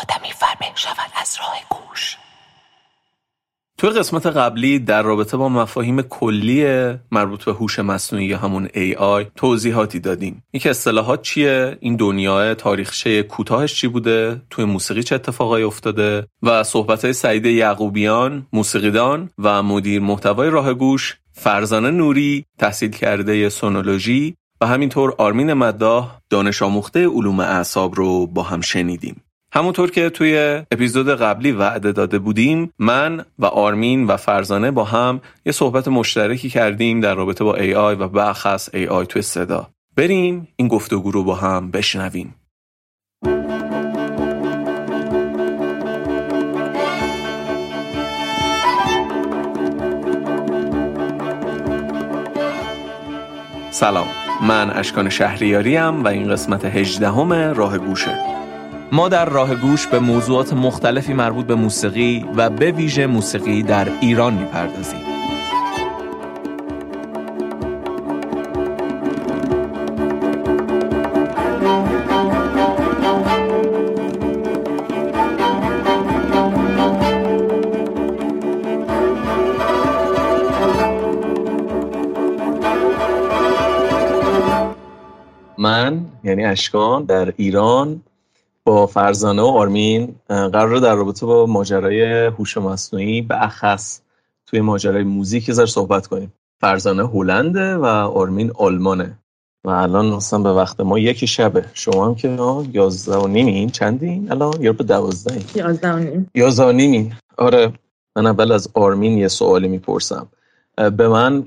آدمی فربه شود از راه گوش توی قسمت قبلی در رابطه با مفاهیم کلی مربوط به هوش مصنوعی یا همون AI توضیحاتی دادیم. یک اصطلاحات چیه؟ این دنیا تاریخچه کوتاهش چی بوده؟ توی موسیقی چه اتفاقایی افتاده؟ و صحبت سعید یعقوبیان، موسیقیدان و مدیر محتوای راه گوش فرزانه نوری تحصیل کرده سونولوژی و همینطور آرمین مداح دانش آموخته علوم اعصاب رو با هم شنیدیم. همونطور که توی اپیزود قبلی وعده داده بودیم من و آرمین و فرزانه با هم یه صحبت مشترکی کردیم در رابطه با AI و بخص AI توی صدا. بریم این گفتگو رو با هم بشنویم. سلام. من اشکان شهریاریم و این قسمت هجدهم راه گوشه. ما در راه گوش به موضوعات مختلفی مربوط به موسیقی و به ویژه موسیقی در ایران می‌پردازیم. من یعنی اشکان در ایران با فرزانه و آرمین قرار در رابطه با ماجرای هوش مصنوعی به اخص توی ماجرای موزیک یه صحبت کنیم. فرزانه هلنده و آرمین آلمانه. و الان مثلا به وقت ما یکی شبه. شما هم که یازده و نیمین. چندین؟ الان یا به دوازده یازده و نیم. یازده و نیمین. آره من اول از آرمین یه سوالی می‌پرسم. به من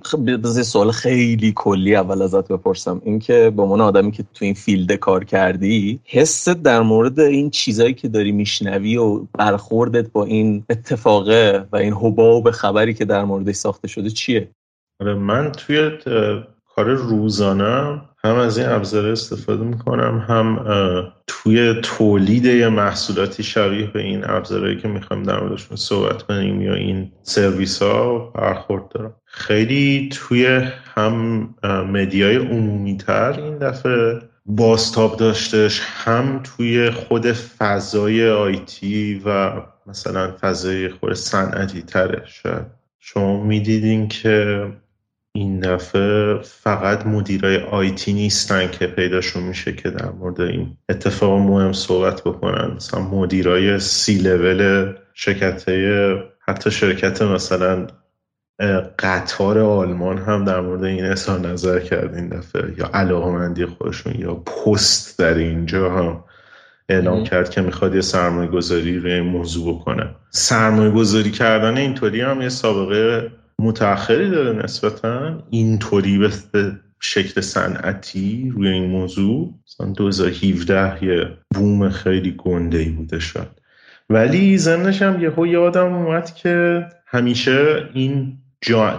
بذار سوال خیلی کلی اول ازت بپرسم. اینکه به عنوان آدمی که تو این فیلد کار کردی حست در مورد این چیزایی که داری میشنوی و برخوردت با این اتفاقه و این حباب خبری که در موردش ساخته شده چیه؟ آره من توی کار روزانه هم از این ابزار استفاده می‌کنم هم توی تولید یه محصولاتی شبیه به این ابزارهایی که می‌خوایم در موردشون صحبت کنیم یا این سرویس ها برخورد دارم. خیلی توی هم مدیای عمومی تر این دفعه باستاب داشتش هم توی خود فضای آیتی و مثلا فضای خود صنعتی تره شاید شما می‌دیدین که این دفعه فقط مدیرای آیتی نیستن که پیداشون میشه که در مورد این اتفاق مهم صحبت بکنن. مثلا مدیرای سی لول شرکت حتی شرکت مثلا قطار آلمان هم در مورد این اظهار نظر کرد این دفعه. یا علاقمندی خودشون یا پست در اینجا هم اعلام کرد که می‌خواد یه سرمایه گذاری روی این موضوع بکنه. سرمایه گذاری کردن اینطوری هم یه سابقه متأخری داره نسبتا اینطوری به شکل صنعتی روی این موضوع؟ مثلا 2017 یه بوم خیلی گنده ای بوده شد ولی زمنش هم یهو یادم اومد که همیشه این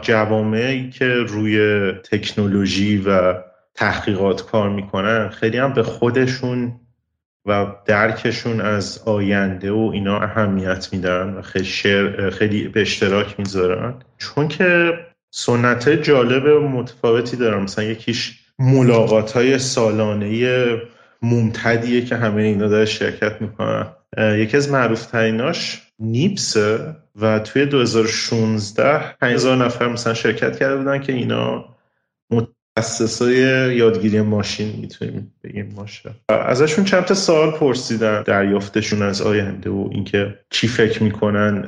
جوامعی که روی تکنولوژی و تحقیقات کار می‌کنن خیلی هم به خودشون و درکشون از آینده و اینا اهمیت میدن و خیلی, به اشتراک می‌ذارن. چون که سنت جالب و متفاوتی دارن. مثلا یکیش ملاقات های سالانه ممتدیه که همه اینا داره شرکت می‌کنن. یکی از معروف تریناش نیپسه و توی 2016 5000 نفر مثلا شرکت کرده بودن که اینا متخصصای یادگیری ماشین می‌تونیم بگیم باشه ازشون چند تا سوال پرسیدن. دریافتشون از آینده و اینکه چی فکر می‌کنن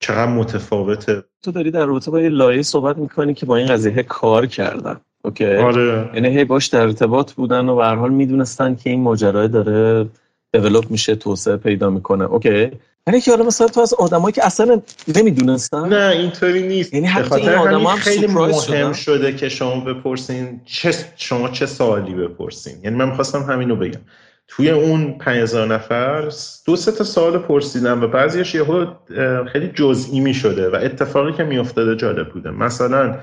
چقدر متفاوته. تو داری در رابطه با یه لایه صحبت می‌کنی که با این قضیه کار کردن. اوکی؟ آره. یعنی هی باش در ارتباط بودن و به حال می‌دونستن که این ماجرا داره دیولپ میشه توسعه پیدا می‌کنه. اوکی؟ یعنی که حالا مثلا تو از آدمایی که اصلا نمی‌دونستن نه اینطوری نیست. یعنی حتی این آدم هم خیلی مهم شدن. شده که شما بپرسین چه شما چه سوالی بپرسین. یعنی من می‌خواستم همینو بگم. توی اون 5000 نفر دو سه تا سوال پرسیدم و بعضیش یهو خیلی جزئی می شده و اتفاقی که میافتاده جالب بوده. مثلا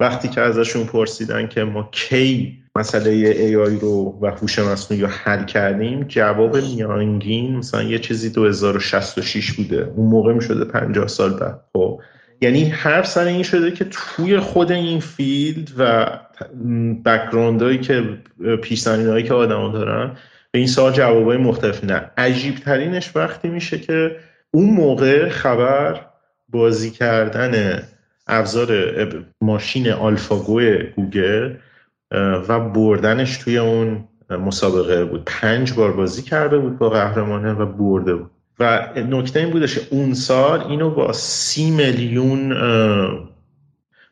وقتی که ازشون پرسیدن که ما کی مسئله AI رو و هوش مصنوعی رو حل کردیم جواب میانگین مثلا یه چیزی 2066 بوده. اون موقع می شده 50 سال بعد. خب یعنی هر سر این شده که توی خود این field و background هایی که پیش هایی که آدم دارن به این سوال جوابای مختلف نه. عجیب ترینش وقتی میشه که اون موقع خبر بازی کردن ابزار ماشین آلفاگو گوگل و بردنش توی اون مسابقه بود. پنج بار بازی کرده بود با قهرمانه و برده بود. و نکته این بودش اون سال اینو با سی میلیون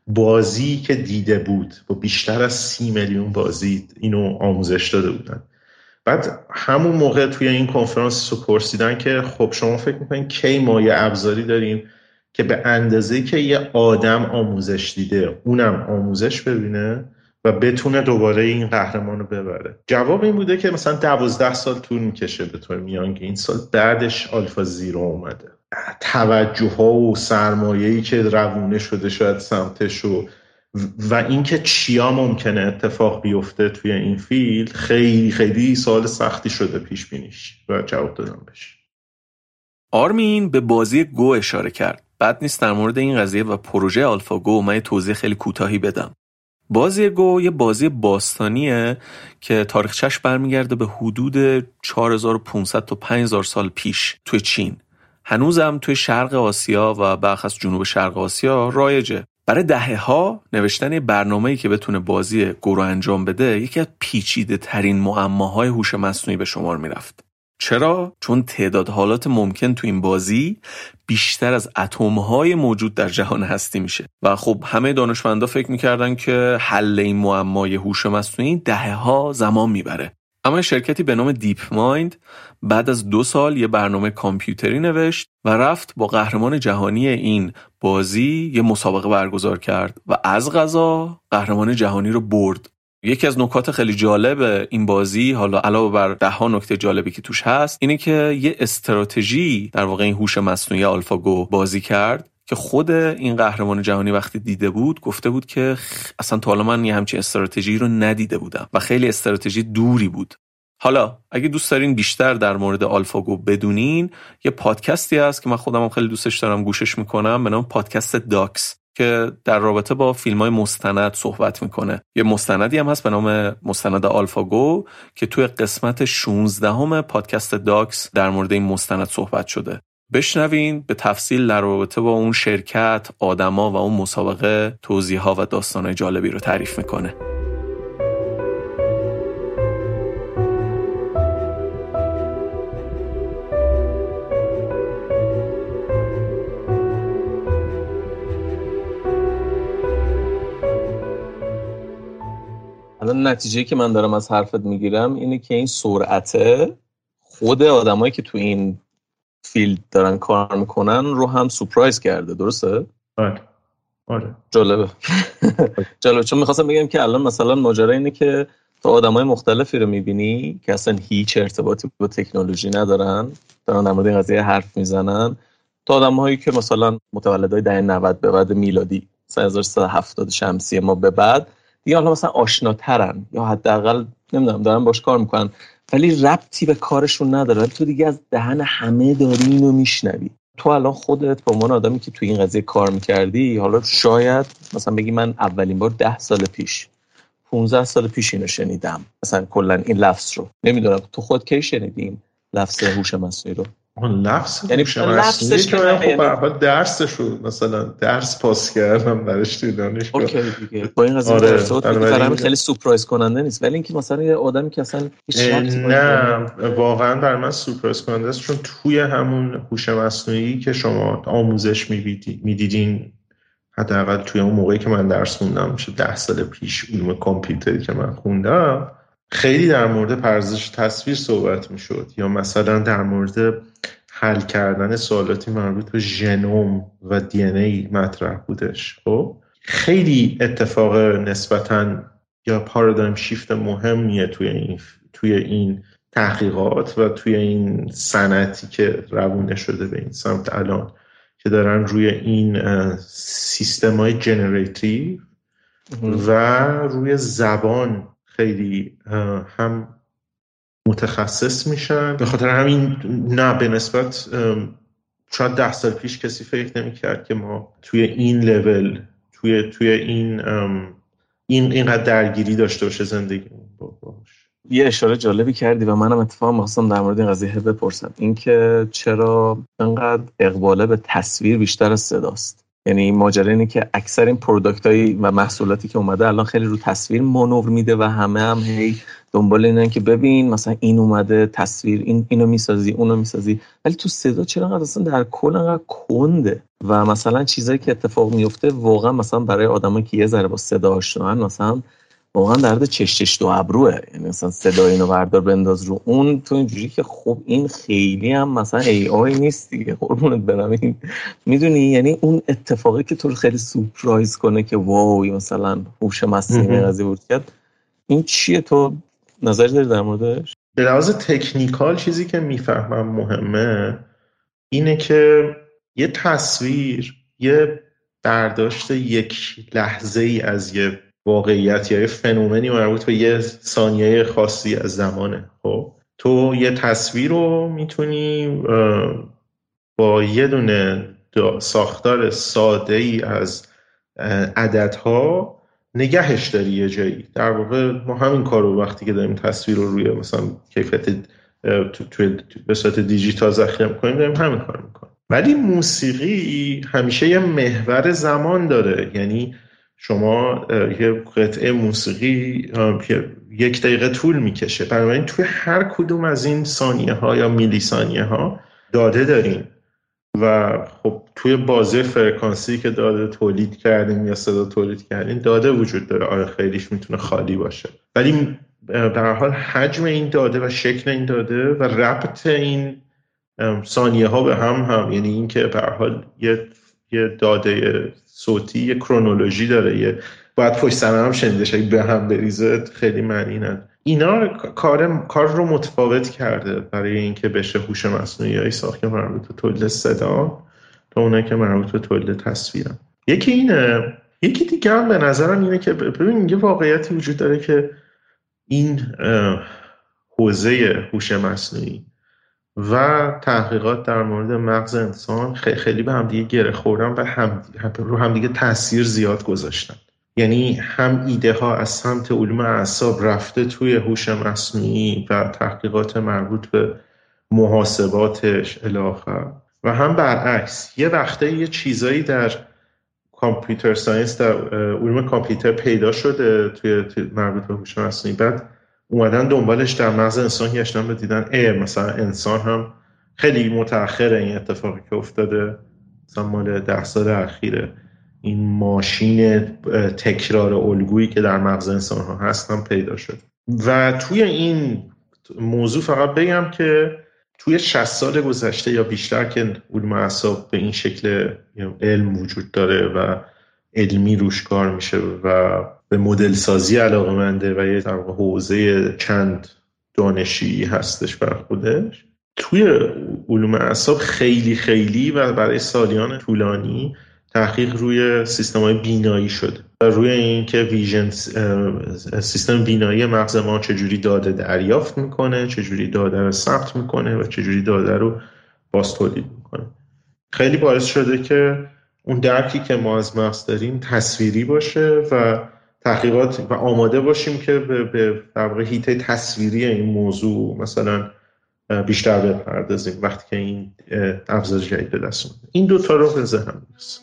بازی که دیده بود با بیشتر از سی میلیون بازی اینو آموزش داده بودن. بعد همون موقع توی این کنفرانس رو پرسیدن که خب شما فکر می‌کنین کی ما یه ابزاری داریم؟ که به اندازه که یه آدم آموزش دیده اونم آموزش ببینه و بتونه دوباره این قهرمان رو ببره. جواب این بوده که مثلا دوازده سال طول می‌کشه به طور میان که این سال بعدش آلفا زیرو اومده. توجه ها و سرمایه‌ای که روونه شده شاید سمتش و و اینکه چیا ممکنه اتفاق بیفته توی این فیل خیلی خیلی سال سختی شده پیش بینیش. و جواب دادم بشه آرمین به بازی گو اشاره کرد. بد نیست در مورد این قضیه و پروژه آلفا گو من توضیح خیلی کوتاهی بدم. بازی گو یه بازی باستانیه که تاریخچش برمیگرده به حدود 4500 تا 5000 سال پیش توی چین. هنوزم توی شرق آسیا و برخص جنوب شرق آسیا رایجه. برای دهه ها نوشتن برنامه‌ای که بتونه بازی گو رو انجام بده یکی از پیچیده ترین معماهای هوش مصنوعی به شمار می‌رفت. چرا؟ چون تعداد حالات ممکن تو این بازی بیشتر از اتمهای موجود در جهان هستی میشه. و خب همه دانشمندا فکر می‌کردن که حل این معمای هوش مصنوعی دهه ها زمان می‌بره. اما شرکتی به نام دیپ مایند بعد از دو سال یه برنامه کامپیوتری نوشت و رفت با قهرمان جهانی این بازی یه مسابقه برگزار کرد و از غذا قهرمان جهانی رو برد. یکی از نکات خیلی جالب این بازی حالا علاوه بر ده ها نکته جالبی که توش هست اینه که یه استراتژی در واقع این هوش مصنوعی آلفاگو بازی کرد که خود این قهرمان جهانی وقتی دیده بود گفته بود که اصلا تا حالا من یه همچین استراتژی رو ندیده بودم و خیلی استراتژی دوری بود. حالا اگه دوست دارین بیشتر در مورد آلفاگو بدونین یه پادکستی هست که من خودم هم خیلی دوستش دارم گوشش می‌کنم به نام پادکست داکس. که در رابطه با فیلم های مستند صحبت می‌کنه. یه مستندی هم هست به نام مستند آلفاگو که توی قسمت 16 همه پادکست داکس در مورد این مستند صحبت شده. بشنوین به تفصیل در رابطه با اون شرکت آدما و اون مسابقه توضیح ها و داستانهای جالبی رو تعریف می‌کنه. نتیجه که من دارم از حرفت می‌گیرم اینه که این سرعته خود آدمایی که تو این field دارن کار می‌کنن رو هم surprise کرده درسته؟ آره. آره. جالبه. جالبه. چون می‌خواستم بگم که الان مثلا ماجرا اینه که تو آدمای مختلفی رو می‌بینی که اصلا هیچ ارتباطی با تکنولوژی ندارن دارن در مورد این قضیه حرف می‌زنن. تا آدمهایی که مثلا متولدای دهه 90 به بعد میلادی 1370 شمسی ما به بعد دیگه حالا مثلا آشناترن یا حداقل نمی‌دونم دارن باش کار می‌کنن ولی ربطی به کارشون نداره. تو دیگه از دهن همه داری اینو میشنوی. تو الان خودت با من آدمی که تو این قضیه کار می‌کردی حالا شاید مثلا بگی من اولین بار ده سال پیش 15 سال پیش اینو شنیدم. مثلا کلا این لفظ رو. نمی‌دونم تو خود کی شنیدیم لفظ هوش مصنوعی رو؟ اون لفظ یعنی لفظش که من خب درسش رو مثلا درس پاس کردم برش توی دانشگاه اوکی دیگه با این قضیه آره. خیلی سورپرایز کننده نیست ولی اینکه مثلا یه آدمی که اصلا نه واقعا برای من سورپرایز کننده است چون توی همون هوش مصنوعی که شما آموزش می‌دیدین حداقل توی اون موقعی که من درس خوندم میشه ده سال پیش علوم کامپیوتری که من خوندم خیلی در مورد پردازش تصویر صحبت می‌شد یا مثلا در مورد حل کردن سوالاتی مربوط به ژنوم و دی ای مطرح بودش. خب خیلی اتفاق نسبتا یا پارادایم شیفت مهمیه توی این توی این تحقیقات و توی این صنعتی که روونه شده به این سمت الان که دارن روی این سیستم های جنریتیو و روی زبان خیلی هم متخصص میشن. به خاطر همین نه به نسبت شاید ده سال پیش کسی فکر نمی‌کرد که ما توی این لول توی توی این این اینقدر درگیری داشته باشه زندگی باش. یه اشاره جالبی کردی و منم اتفاقا می‌خواستم در مورد این قضیه بپرسم. اینکه چرا انقدر اقباله به تصویر بیشتر از صداست؟ یعنی این ماجرا اینه که اکثر این پروداکت و محصولاتی که اومده الان خیلی رو تصویر مانور میده و همه هم هی دنبال اینن که ببین مثلا این اومده تصویر این اینو می‌سازی اونو می‌سازی. ولی تو صدا چرا انقدر اصلا در کل انقدر کنده و مثلا چیزایی که اتفاق میفته واقعا مثلا برای آدمایی که یه ذره با صدا آشنان مثلا واقعا درد چشش دو ابروه. یعنی مثلا صدا اینو بردار بنداز رو اون تو اینجوری که خب این خیلی هم مثلا ای آی نیست دیگه قربونت برم. این می‌دونی؟ یعنی اون اتفاقی که تو رو خیلی سورپرایز کنه که واو مثلا هوش مصنوعی قضیه بود کرد. این چیه تو؟ نظر داری در موردش؟ به لحاظ تکنیکال چیزی که می‌فهمم مهمه اینه که یه تصویر یه برداشت یک لحظه ای از یه واقعیت یا یه فنومنی مربوط به یه ثانیه خاصی از زمانه. خب تو یه تصویر رو می‌تونی با یه دونه ساختار ساده ای از عددها نگهش داری یه جایی. در واقع ما همین کار رو وقتی که داریم تصویر رو روی مثلا کیفیت تو, به صورت دیجیتال ذخیره می‌کنیم داریم همین کار می‌کنیم. ولی موسیقی همیشه یه محور زمان داره. یعنی شما یه قطعه موسیقی یک دقیقه طول می‌کشه. بنابراین توی هر کدوم از این ثانیه ها یا میلی ثانیه ها داده داریم. و خب توی بازه فرکانسی که داده تولید کردیم یا صدا تولید کردیم داده وجود داره. آره خیلیش می‌تونه خالی باشه. ولی در حال حجم این داده و شکل این داده و ربط این ثانیه ها به هم هم. یعنی اینکه به حال یه یه داده صوتی یه کرونولوژی داره. یه باید پشت سر هم شنیده به هم بریزه خیلی معنی نداره اینا کار کار رو متفاوت کرده برای اینکه بشه هوش مصنوعی های ساخت که مربوط به تولید صدا تا اونایی که مربوط به تولید تصویرن. یکی اینه. یکی دیگه هم به نظرم اینه که ببین یه واقعیتی وجود داره که این حوزه هوش مصنوعی و تحقیقات در مورد مغز انسان خیلی به همدیگه گره خوردن و هم رو همدیگه تاثیر زیاد گذاشتن. یعنی هم ایده ها از سمت علوم اعصاب رفته توی هوش مصنوعی و تحقیقات مربوط به محاسباتش الاخر و هم برعکس یه وقته یه چیزایی در کامپیوتر ساینس در علوم کامپیوتر پیدا شده توی, مربوط به هوش مصنوعی. بعد اومدن دنبالش در مغز انسان گشتن به دیدن ای مثلا انسان هم خیلی متأخر این اتفاقی که افتاده. مثلا مال ده سال اخیره. این ماشین تکرار الگویی که در مغز انسان ها هست هم پیدا شد. و توی این موضوع فقط بگم که توی 60 سال گذشته یا بیشتر که علوم اعصاب به این شکل علم وجود داره و علمی روش کار میشه و به مدل سازی علاقه منده و یه در حوزه چند دانشی هستش بر خودش. توی علوم اعصاب خیلی خیلی و برای سالیان طولانی تحقیق روی سیستم های بینایی شده و روی اینکه ویژن سیستم بینایی مغز ما چجوری داده دریافت می‌کنه چجوری داده رو ثبت می‌کنه و چجوری داده رو باز تولید می‌کنه. خیلی باعث شده که اون درکی که ما از مغز داریم تصویری باشه و تحقیقات و آماده باشیم که به, در واقع هیته تصویری این موضوع مثلا بیشتر بپردازیم وقتی که این ابزار جدید به دست این دوتا رو به ذهن می‌رسه.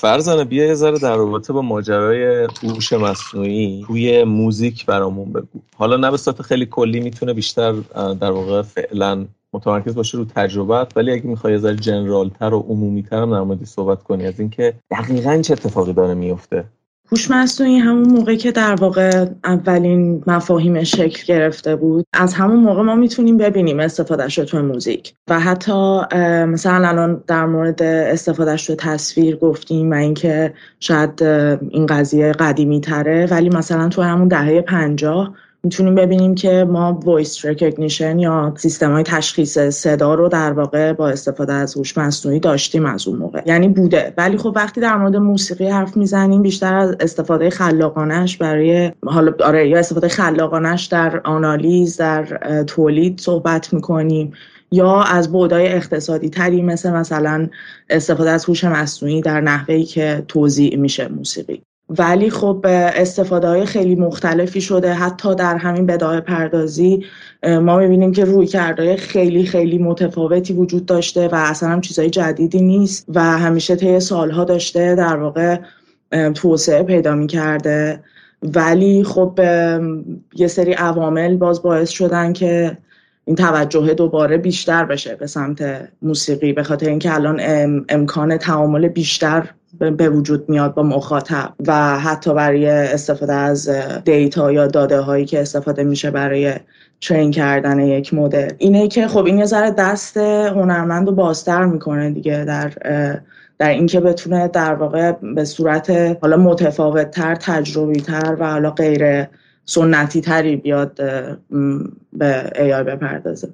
فرزانه بیا یه ذره در رابطه با ماجرای هوش مصنوعی توی موزیک برامون بگو. حالا نه به صورت خیلی کلی می‌تونه بیشتر در واقع فعلا متمرکز باشه رو تجربت ولی اگه می‌خوای یه ذره جنرالتر و عمومیتر هم در صحبت کنی از اینکه دقیقا چه اتفاقی داره میفته هوش مصنوعی همون موقع که در واقع اولین مفاهیم شکل گرفته بود از همون موقع ما می‌تونیم ببینیم استفادهش تو موزیک. و حتی مثلا الان در مورد استفادهش تو تصویر گفتیم و اینکه شاید این قضیه قدیمی تره ولی مثلا تو همون دهه پنجاه می‌تونیم ببینیم که ما voice recognition یا سیستم های تشخیص صدا رو در واقع با استفاده از هوش مصنوعی داشتیم از اون موقع. یعنی بوده. ولی خب وقتی در مورد موسیقی حرف می‌زنیم بیشتر از استفاده خلاقانش برای حالا آره یا استفاده خلاقانش در آنالیز در تولید صحبت می‌کنیم یا از بودای اقتصادی تری مثل مثلا استفاده از هوش مصنوعی در نحوهی که توضیع میشه موسیقی. ولی خب استفاده های خیلی مختلفی شده. حتی در همین بدای پردازی ما می‌بینیم که روی کرده خیلی خیلی متفاوتی وجود داشته و اصلا هم چیزای جدیدی نیست و همیشه طی سالها داشته در واقع توسعه پیدا می‌کرده. ولی خب یه سری عوامل باز باعث شدن که این توجه دوباره بیشتر بشه به سمت موسیقی به خاطر اینکه الان امکان تعامل بیشتر به وجود میاد با مخاطب و حتی برای استفاده از دیتا یا داده هایی که استفاده میشه برای ترین کردن یک مدل. اینه که خب این یه ذره دست هنرمند رو بازتر می‌کنه دیگه در در اینکه بتونه در واقع به صورت حالا متفاوت تر تجربی تر و حالا غیر سنتی تری بیاد به AI بپردازه.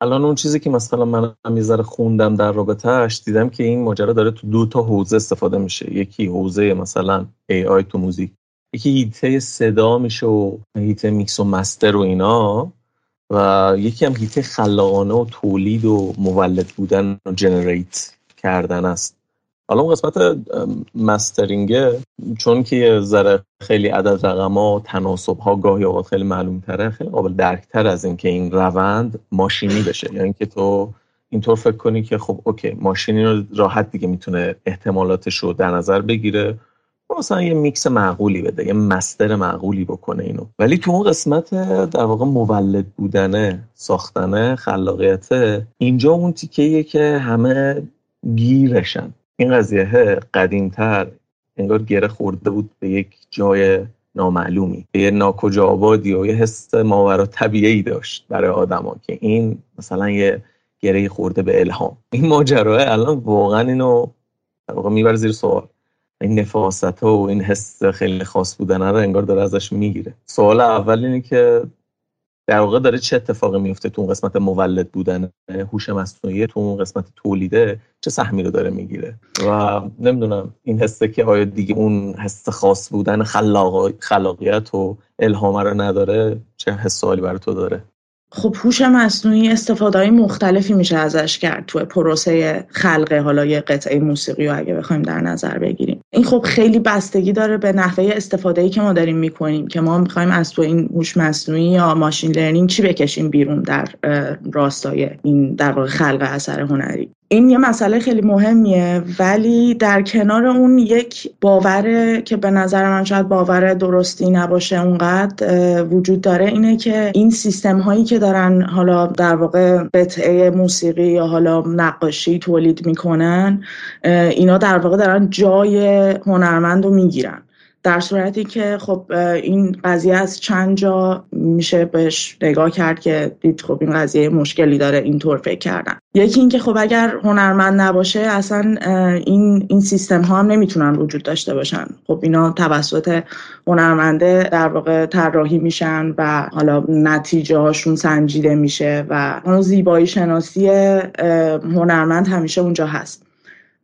الان اون چیزی که مثلا من یه ذره خوندم در رابطهش دیدم که این ماجرا داره تو دو تا حوزه استفاده میشه. یکی حوزه مثلا AI تو موزیک یکی حیطه صدا میشه و هیته میکس و master و اینا و یکی هم حیطه خلاقانه و تولید و مولد بودن و generate کردن است. حالا اون قسمت mastering ه چون که یه ذره خیلی عدد رقم ها و تناسب ها گاهی اوقات خیلی معلوم تره خیلی قابل درکتر از اینکه این روند ماشینی بشه. یعنی اینکه تو اینطور فکر کنی که خب okay ماشینی رو راحت دیگه می‌تونه احتمالاتش رو در نظر بگیره مثلا یه میکس معقولی بده یه master معقولی بکنه اینو. ولی تو اون قسمت در واقع مولد بودنه ساختنه خلاقیت اینجا اون تیکه که همه گیرشن. این قضیه قدیمتر انگار گره خورده بود به یک جای نامعلومی به یه ناکجا آبادی و یه حس ماورا طبیعی داشت برای آدما که این مثلا یه گره خورده به الهام. این ماجراه الان واقعا اینو واقع می‌بره زیر سوال. این نفاست ها و این حس خیلی خاص بودن رو انگار داره ازش می‌گیره. سوال اول اینه که در واقع داره چه اتفاقی میفته تو اون قسمت مولد بودن هوش مصنوعی تو اون قسمت تولیده چه سهمی رو داره می‌گیره؟ و نمی‌دونم این حسه که آیا دیگه اون حس خاص بودن خلاق... خلاقیت و الهام رو نداره چه حس سوالی برای تو داره؟ خب هوش مصنوعی استفاده های مختلفی میشه ازش کرد تو پروسه خلق حالا یه قطعه موسیقی رو اگه بخوایم در نظر بگیریم. این خب خیلی بستگی داره به نحوه استفاده که ما داریم می‌کنیم که ما می‌خوایم از تو این هوش مصنوعی یا ماشین لرنینگ چی بکشیم بیرون در راستای این در خلق اثر هنری. این یه مسئله خیلی مهمیه ولی در کنار اون یک باوره که به نظر من شاید باور درستی نباشه اونقدر وجود داره اینه که این سیستم هایی که دارن حالا در واقع قطعه موسیقی یا حالا نقاشی تولید می‌کنن اینا در واقع دارن جای هنرمند رو می‌گیرن. در صورتی که خب این قضیه از چند جا میشه بهش نگاه کرد که دید خب این قضیه مشکلی داره اینطور فکر کردن. یکی اینکه خب اگر هنرمند نباشه اصلا این این سیستم ها هم نمی‌تونن وجود داشته باشن. خب اینا توسط هنرمنده در واقع طراحی میشن و حالا نتیجه هاشون سنجیده میشه و اون زیبایی شناسی هنرمند همیشه اونجا هست.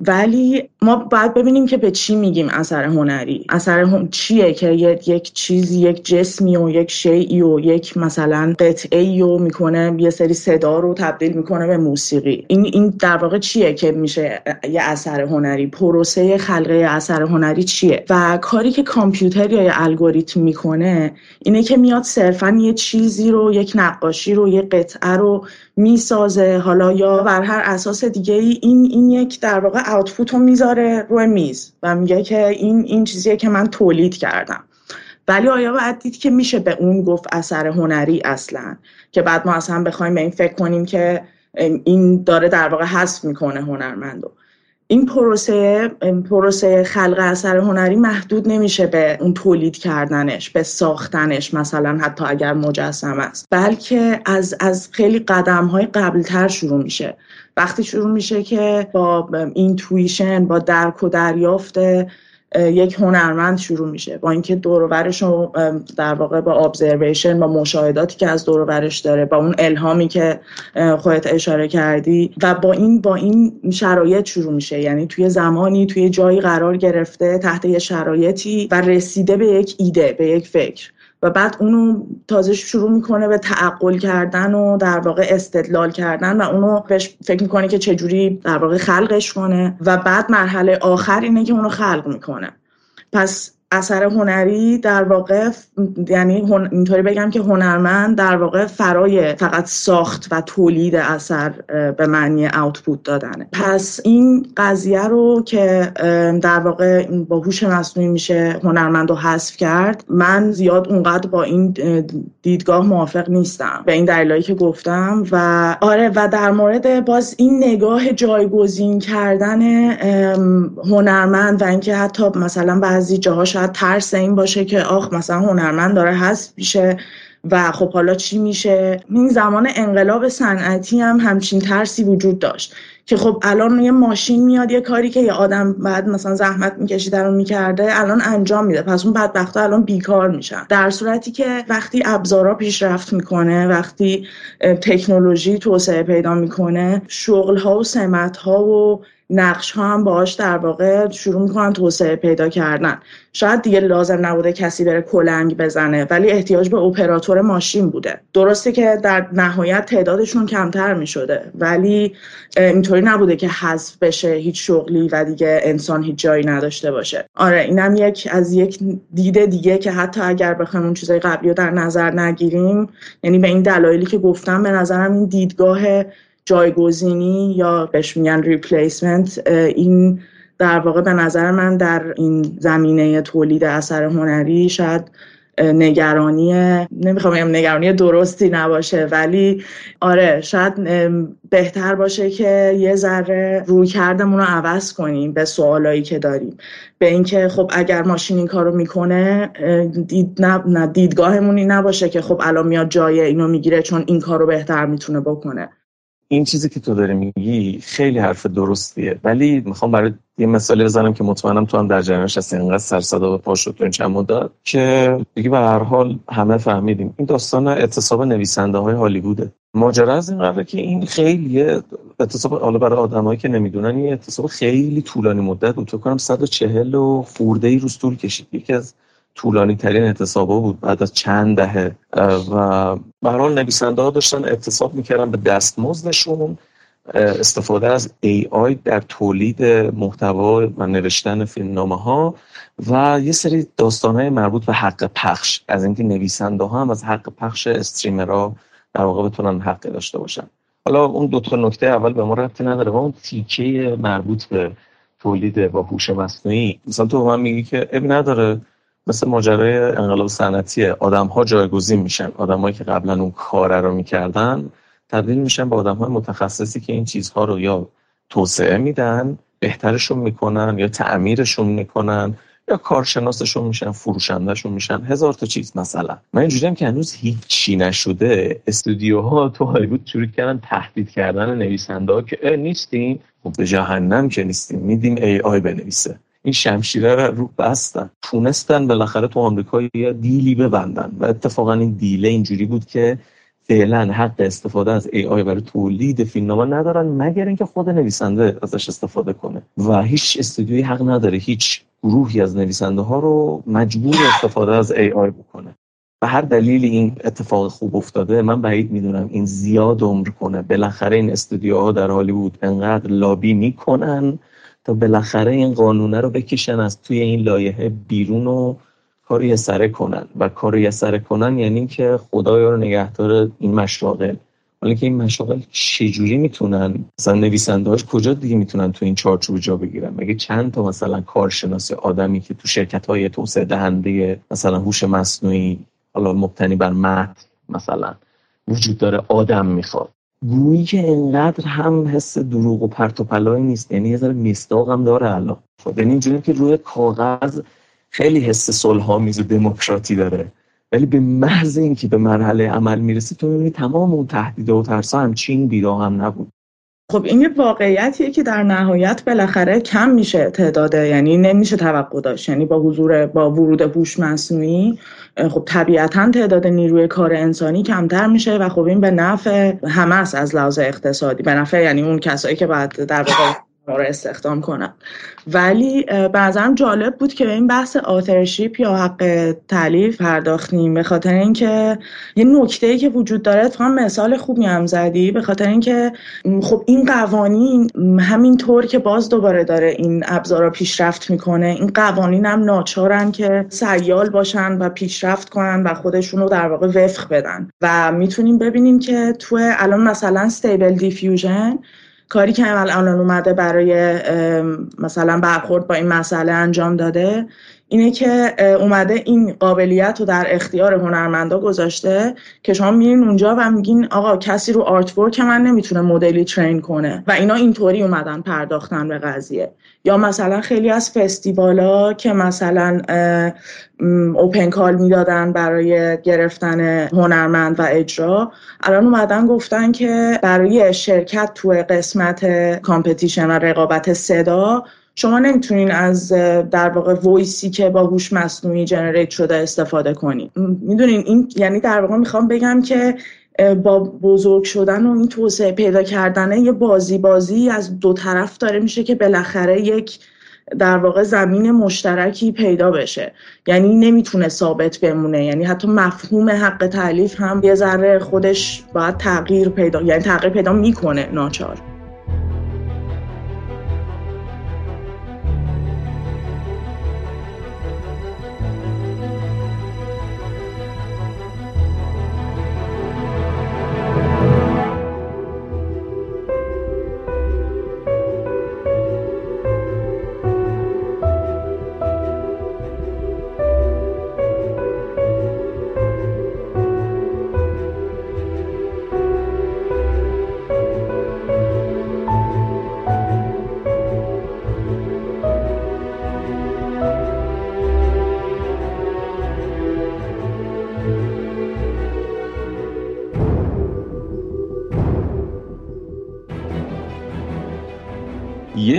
ولی ما باید ببینیم که به چی میگیم اثر هنری. اثر هم چیه که یک چیزی یک جسمی و یک شیعی و یک مثلا قطعه و می‌کنه یه سری صدا رو تبدیل می‌کنه به موسیقی. این این در واقع چیه که میشه یه اثر هنری؟ پروسه خلقه اثر هنری چیه؟ و کاری که کامپیوتر یا الگوریتم می‌کنه اینه که میاد صرفا یه چیزی رو یک نقاشی رو یه قطعه رو می‌سازه. حالا یا بر هر اساس دیگه ای این این یک در واقع آوتپوت رو می‌ذاره روی میز و میگه که این این چیزیه که من تولید کردم. ولی آیا باید دید که میشه به اون گفت اثر هنری اصلا؟ که بعد ما اصلا بخوایم به این فکر کنیم که این داره در واقع حذف می‌کنه هنرمندو. این پروسه پروسه خلق اثر هنری محدود نمیشه به اون تولید کردنش به ساختنش مثلا حتی اگر مجسمه است. بلکه از از خیلی قدم های قبلتر شروع میشه. وقتی شروع میشه که با intuition با درک و دریافت یک هنرمند شروع میشه. با اینکه دور رو در واقع با observation با مشاهداتی که از دور داره با اون الهامی که خودت اشاره کردی و با این با این شرایط شروع میشه. یعنی توی زمانی توی جایی قرار گرفته تحت یه شرایطی و رسیده به یک ایده به یک فکر. و بعد اونو تازه شروع می‌کنه به تعقل کردن و در واقع استدلال کردن و اونو بهش فکر می‌کنه که چجوری در واقع خلقش کنه. و بعد مرحله آخر اینه که اونو خلق می‌کنه. پس اثر هنری در واقع یعنی اینطوری بگم که هنرمند در واقع فرای فقط ساخت و تولید اثر به معنی اوتپوت دادنه پس این قضیه رو که در واقع با هوش مصنوعی میشه هنرمند رو حذف کرد من زیاد اونقدر با این دیدگاه موافق نیستم. به این دلایلی که گفتم و آره و در مورد باز این نگاه جایگزین کردن هنرمند و اینکه حتی مثلا بعضی جاها ترس این باشه که آخ مثلا هنرمند داره حذف میشه و خب حالا چی میشه؟ این زمان انقلاب صنعتی هم همچین ترسی وجود داشت که خب الان یه ماشین میاد یه کاری که یه آدم بعد مثلا زحمت میکشیده رو می‌کرده الان انجام میده. پس اون بدبختا الان بیکار میشن. در صورتی که وقتی ابزارا پیشرفت می‌کنه وقتی تکنولوژی توسعه پیدا می‌کنه شغل ها و سمت ها و نقش ها هم باهاش در واقع شروع می‌کنن توسعه پیدا کردن. شاید دیگه لازم نبوده کسی بره کلنگ بزنه ولی احتیاج به اپراتور ماشین بوده. درسته که در نهایت تعدادشون کمتر می‌شده ولی اینطوری نبوده که حذف بشه هیچ شغلی و دیگه انسان هیچ جایی نداشته باشه. آره اینم یک از یک دیده دیگه که حتی اگر بخوایم اون چیزای قبلی رو در نظر نگیریم یعنی به این دلایلی که گفتم به نظرم این دیدگاه جایگزینی یا بهش میگن ریپلیسمنت این در واقع به نظر من در این زمینه تولید اثر هنری شاید نگرانی نمی‌خوام بگم نگرانی درستی نباشه ولی آره شاید بهتر باشه که یه ذره روی کردمون رو عوض کنیم به سوالایی که داریم. به اینکه خب اگر ماشین این کارو می‌کنه دید نه دیدگاهمون این نباشه که خب الان میاد جای اینو می‌گیره چون این کارو بهتر می‌تونه بکنه. این چیزی که تو داری میگی خیلی حرف درستیه. ولی می‌خوام برای یه مثالی بزنم که مطمئنم تو هم در جریانش هستی. اینقدر سر صدا به پا شد تو این چند مدت که دیگه به هر حال همه فهمیدیم. این داستان اعتصاب نویسنده های هالیووده. ماجرا از این قراره که این خیلی اعتصاب حالا برای آدمایی که نمی‌دونن این اعتصاب خیلی طولانی مدت بود. تو کنم 140 و خورده ای روز طول کشید. یکی از طولانی ترین اعتصابا بود بعد از چند دهه. و به حال نویسنده ها داشتن اعتصاب می‌کردن به دستمزدشون استفاده از AI در تولید محتوا و نوشتن فیلمنامه ها و یه سری داستان های مربوط به حق پخش. از اینکه نویسنده ها هم از حق پخش استریمرها در واقع بتونن حق داشته باشن. حالا اون دو تا نکته اول به ما ربطی نداره و اون تیکه مربوط به تولید با هوش مصنوعی. مثلا تو من میگی که اب نداره مثل ماجرای انقلاب صنعتی آدم ها جایگزین میشن. آدمایی که قبلا اون کار رو می‌کردن تبدیل میشن به آدم های متخصصی که این چیزها رو یا توسعه میدن بهترشون می‌کنن یا تعمیرشون می‌کنن یا کارشناسشون میشن فروشندهشون میشن. هزار تا چیز مثلا. من اینجوری که هنوز هیچی نشده استودیوها تو هالیوود شروع کردن تهدید کردن نویسنده ها که نیستیم. خب به جهنم که نیستیم. میدیم ای آی بنویسه. این شمشیره رو رو بستن. تونستن بالاخره تو آمریکا یه دیلی ببندن و اتفاقا این دیله اینجوری بود که فعلا حق استفاده از ای آی برای تولید فیلمنامه ندارن مگر اینکه خود نویسنده ازش استفاده کنه. و هیچ استودیویی حق نداره هیچ گروهی از نویسنده ها رو مجبور استفاده از ای آی بکنه. و هر دلیل این اتفاق خوب افتاده. من بعید می‌دونم این زیاد عمر کنه. بالاخره این استودیوها در هالیوود انقدر لابی می‌کنن تا بالاخره این قانونه رو بکشن از توی این لایحه بیرون و کاری یسره کنن. و کاری یسره کنن یعنی که خدایا رو نگهدار این مشاغل. حالا که این مشاغل چجوری می‌تونن؟ مثلا نویسندهاش کجا دیگه می‌تونن تو این چارچوب جا بگیرن؟ مگه چند تا مثلا کارشناس آدمی که تو شرکت های توسعه دهنده مثلا هوش مصنوعی حالا مبتنی بر متن مثلا وجود داره آدم می‌خواد؟ گویی که انقدر هم حس دروغ و پرت و پلای نیست. یعنی یه ذره مصداق هم داره الان. خب یعنی اینجوری که روی کاغذ خیلی حس صلح میز و دموکراتی داره. ولی به محض اینکه به مرحله عمل می‌رسی تو می‌بینی تمام اون تهدید و ترسا هم چین بیرا هم نبود. خب این یه واقعیتیه که در نهایت بالاخره کم میشه تعداده یعنی نمیشه توقع داشت. یعنی با حضور با ورود هوش مصنوعی خب طبیعتا تعداد نیروی کار انسانی کمتر میشه و خب این به نفع همه از لحاظ اقتصادی. به نفع یعنی اون کسایی که بعد در واقع رو استخدام کنن ولی بعضا جالب بود که به این بحث آترشیپ یا حق تعلیف پرداختیم. به خاطر اینکه یه نکته ای که وجود داره اتفاقا مثال خوبی هم زدی. به خاطر اینکه خب این قوانین همین طور که باز دوباره داره این ابزارا پیشرفت می‌کنه این قوانین هم ناچارن که سیال باشن و پیشرفت کنن و خودشون رو در واقع وفق بدن. و می‌تونیم ببینیم که تو الان مثلا ستیبل دیفیوژن کاری که الان اومده برای مثلا برخورد با این مسئله انجام داده. اینه که اومده این قابلیت رو در اختیار هنرمندا گذاشته که شما میرین اونجا و میگین آقا کسی رو آرت ورک من نمی‌تونه مدلی ترین کنه و اینا اینطوری اومدن پرداختن به قضیه. یا مثلا خیلی از فستیوالا که مثلا اوپن کال می‌دادن برای گرفتن هنرمند و اجرا الان اومدن گفتن که برای شرکت تو قسمت competition و رقابت صدا شما نمی‌تونین از در واقع voice ی که با هوش مصنوعی generate شده استفاده کنین. می‌دونین این یعنی در واقع می‌خوام بگم که با بزرگ شدن و این توسعه پیدا کردن یه بازی بازی از دو طرف داره میشه که بالاخره یک در واقع زمین مشترکی پیدا بشه. یعنی نمی‌تونه ثابت بمونه. یعنی حتی مفهوم حق تألیف هم یه ذره خودش باید تغییر پیدا یعنی تغییر پیدا می‌کنه ناچار.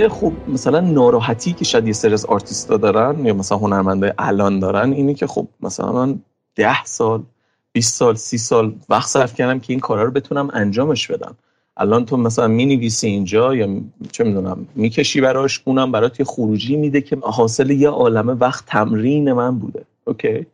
خب مثلا ناراحتی که شاید یه سری از آرتیستا دارن یا مثلا هنرمنده الان دارن اینه که خب مثلا من ده سال 20 سال سی سال وقت صرف کردم که این کارا رو بتونم انجامش بدم. الان تو مثلا می نویسی اینجا یا چه می‌دونم می‌کشی براش اونم برات یه خروجی میده که حاصل یه عالمه وقت تمرین من بوده. okay؟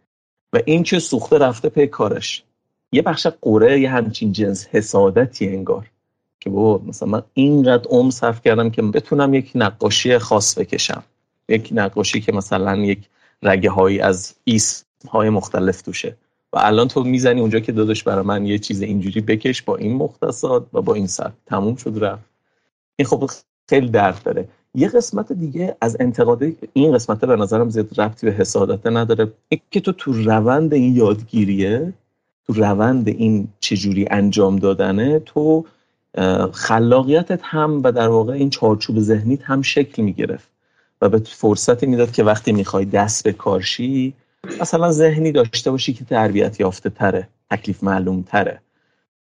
و این که سوخته رفته پی کارش. یه بخش قره یه همچین جنس حسادتی انگار. که بابا مثلا من اینقدر عمر صرف کردم که بتونم یک نقاشی خاص بکشم. یک نقاشی که مثلا یک رگه هایی از ایس های مختلف توشه. و الان تو می‌زنی اونجا که دادش برای من یه چیز اینجوری بکش با این مختصات و با این سر تموم شد رفت. این خب خیلی درد داره. یه قسمت دیگه از انتقاد این قسمت به نظرم زیاد ربطی به حسادت نداره. این که تو تو روند این یادگیریه تو روند این چجوری انجام دادنه تو خلاقیتت هم و در واقع این چارچوب ذهنیت هم شکل می‌گرفت و به فرصتی می‌داد که وقتی می‌خوای دست به کارشی مثلا ذهنی داشته باشی که تربیت یافته تره تکلیف معلوم تره.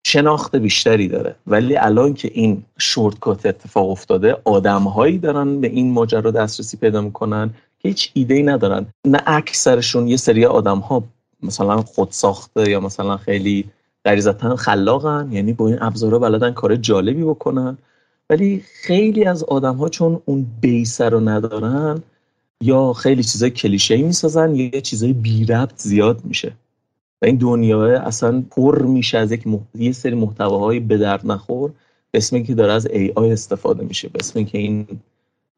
شناخت بیشتری داره. ولی الان که این شورتکات اتفاق افتاده آدمهایی دارن به این ماجرا دسترسی پیدا می‌کنن که هیچ ایده ای ندارن. نه اکثرشون یه سری آدم ها مثلا خود ساخته یا مثلا خیلی غریزتا خلاقن یعنی با این ابزارها بلدن کار جالبی بکنن. ولی خیلی از آدم ها چون اون بیسه رو ندارن یا خیلی چیزای کلیشه می‌سازن یا چیزای بی ربط زیاد میشه. و این دنیا اصلا پر میشه از یک یه سری محتواهای به درد نخور. به اسم که داره از آی استفاده میشه. به اسم که این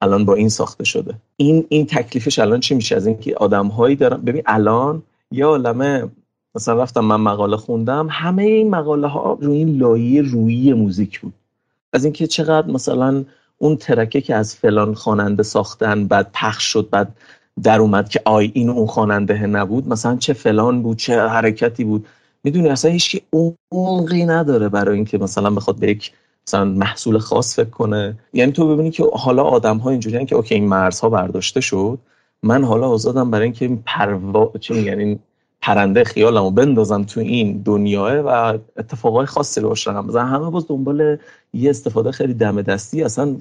الان با این ساخته شده. این این تکلیفش الان چی میشه؟ از اینکه آدمهایی دارن ببین الان یه عالمه مثلا رفتم من مقاله خوندم همه این مقاله ها روی این لایه رویی موزیک بود. از اینکه چقدر مثلا اون ترکه که از فلان خواننده ساختن بعد پخش شد بعد در اومد که آی این اون خواننده نبود مثلا چه فلان بود چه حرکتی بود. می‌دونی اصلا هیچ عمقی نداره برای اینکه مثلا بخواد به یک مثلا محصول خاص فکر کنه. یعنی تو ببینی که حالا آدم ها اینجوریان که اوکی این مرزها برداشته شد. من حالا آزادم برای اینکه این پروا چی میگن؟ این پرنده خیالمو بندازم تو این دنیاه و اتفاقای خاصی رو باشم مثلا همه باز دنبال یه استفاده خیلی دم دستی اصلا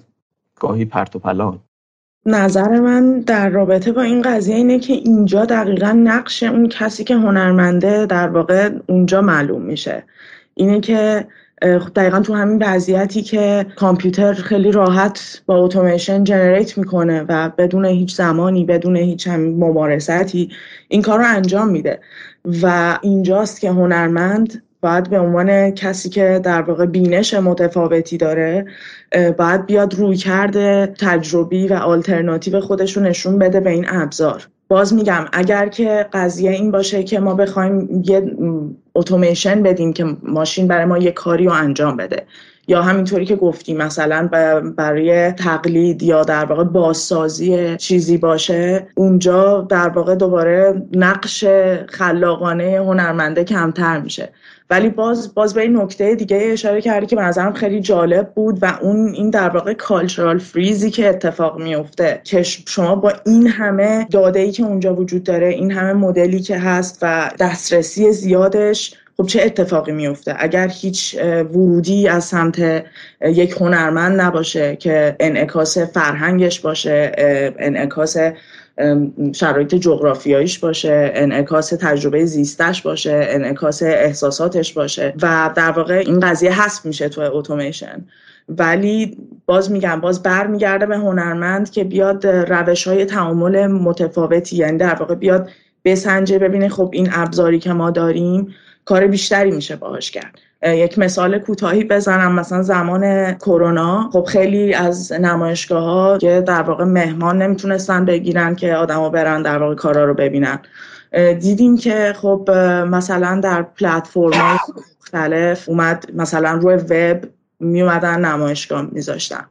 گاهی پرت و پلان. نظر من در رابطه با این قضیه اینه که اینجا دقیقا نقش اون کسی که هنرمنده در واقع اونجا معلوم میشه. اینه که دقیقا تو همین وضعیتی که کامپیوتر خیلی راحت با اتوماسیون جنریت می‌کنه و بدون هیچ زمانی بدون هیچ هم ممارستی این کار رو انجام میده. و اینجاست که هنرمند باید به عنوان کسی که در واقع بینش متفاوتی داره باید بیاد روی کرده تجربی و آلترناتیو خودش رو نشون بده به این ابزار. باز میگم اگر که قضیه این باشه که ما بخوایم یه اتوماسیون بدیم که ماشین برای ما یه کاری رو انجام بده. یا همینطوری که گفتیم مثلا برای تقلید یا در واقع بازسازی چیزی باشه اونجا در واقع دوباره نقش خلاقانه هنرمنده کمتر میشه. ولی باز باز به این نکته دیگه اشاره کردی که به نظرم خیلی جالب بود و اون این در واقع کالچرال فریزی که اتفاق میفته. که شما با این همه داده ای که اونجا وجود داره این همه مدلی که هست و دسترسی زیادش خب چه اتفاقی میفته اگر هیچ ورودی از سمت یک هنرمند نباشه که انعکاس فرهنگش باشه انعکاس شرایط جغرافیاییش باشه انعکاس تجربه زیستش باشه انعکاس احساساتش باشه و در واقع این قضیه حذف میشه تو اتوماسیون. ولی باز میگم باز برمیگرده به هنرمند که بیاد روش های تعامل متفاوتی یعنی در واقع بیاد بسنجه ببینه خب این ابزاری که ما داریم کار بیشتری میشه باهاش کرد. یک مثال کوتاهی بزنم مثلا زمان کرونا. خب خیلی از نمایشگاه ها که در واقع مهمان نمی‌تونستن بگیرن که آدما برن در واقع کارا رو ببینن. دیدیم که خب مثلا در پلتفرم مختلف اومد مثلا روی وب میومدن نمایشگاه میذاشتن.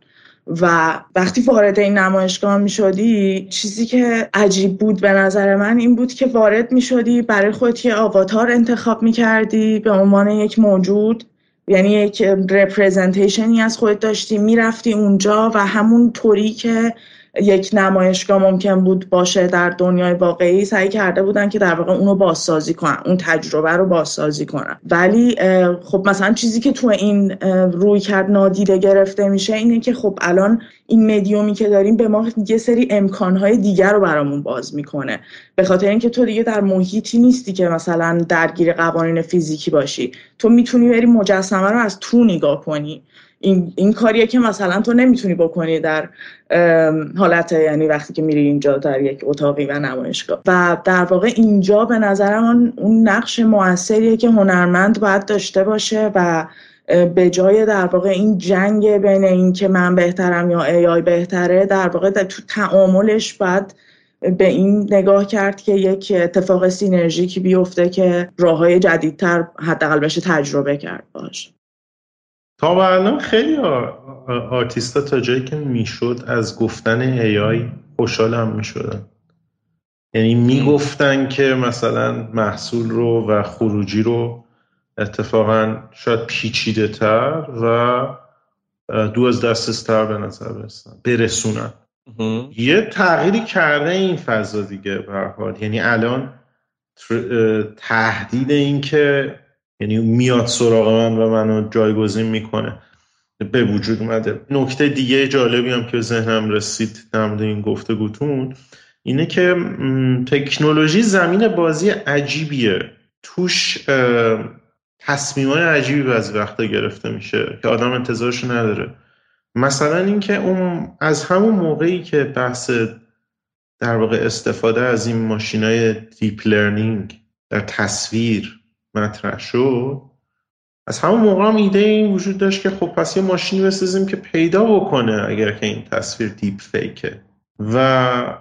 و وقتی وارد این نمایشگاه می شدی چیزی که عجیب بود به نظر من این بود که وارد می شدی برای خودت یه آواتار انتخاب می کردی به عنوان یک موجود یعنی یک رپرزنتیشنی از خودت داشتی می‌رفتی اونجا و همون طوری که یک نمایشگاه ممکن بود باشه در دنیای واقعی سعی کرده بودن که در واقع اونو بازسازی کنن اون تجربه رو بازسازی کنن. ولی خب مثلا چیزی که تو این روی کرد نادیده گرفته میشه اینه که خب الان این مدیومی که داریم به ما یه سری امکانهای دیگر رو برامون باز می‌کنه. به خاطر اینکه تو دیگه در محیطی نیستی که مثلا درگیر قوانین فیزیکی باشی. تو می‌تونی بری مجسمه رو از تو نگاه کنی. این, این کاریه که مثلا تو نمی‌تونی بکنی در حالت یعنی وقتی که میری اینجا در یک اتاقی و نمایشگاه. و در واقع اینجا به نظرم اون نقش موثریه که هنرمند باید داشته باشه و به جای در واقع این جنگ بین این که من بهترم یا ای آی بهتره در واقع در تو تعاملش باید به این نگاه کرد که یک اتفاق سینرژیکی بیفته که راه های جدیدتر حداقل بشه تجربه کرد باشه. تا الان خیلی آرتیستا تا جایی که می‌شد از گفتن ای آی خوشحال هم می‌شدن. یعنی می‌گفتن که مثلا محصول رو و خروجی رو اتفاقا شاید پیچیده تر و دو از دستستر به نظر برسن برسونن. یه تغییری کرده این فضا دیگه برحال یعنی الان تهدید این که یعنی میاد سراغ من و منو جایگزین می‌کنه. به وجود اومده. نکته دیگه جالبی هم که ذهنم رسید در این گفتگوتون اینه که تکنولوژی زمین بازی عجیبیه. توش تصمیم های عجیبی بعضی وقتا گرفته میشه که آدم انتظارش نداره. مثلا اینکه اون از همون موقعی که بحث در واقع استفاده از این ماشین های deep learning در تصویر مطرح شد. از همون موقع هم ایده این وجود داشت که خب پس یه ماشینی بسازیم که پیدا بکنه اگر که این تصویر دیپ فیکه. و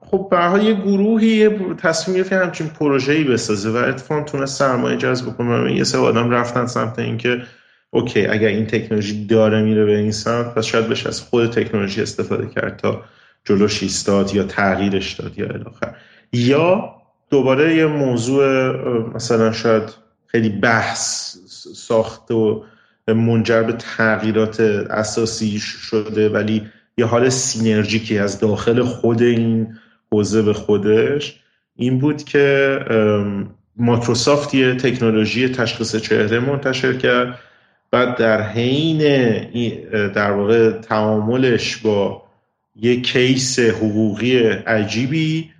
خب به یه گروهی تصمیم گرفت همچین پروژه‌ای بسازه و اتفاقا تونست سرمایه جذب کنه یه سری آدم رفتن سمت اینکه okay اگر این تکنولوژی داره میره به این سمت پس شاید بشه از خود تکنولوژی استفاده کرد تا جلوش ایستاد یا تغییرش داد یا الاخر یا دوباره یه موضوع مثلا شاید خیلی بحث ساخت و منجر به تغییرات اساسی شده ولی یه حال سینرژیکی از داخل خود این حوزه به خودش این بود که مایکروسافت یه تکنولوژی تشخیص چهره منتشر کرد. بعد در حین در واقع تعاملش با یه کیس حقوقی عجیبی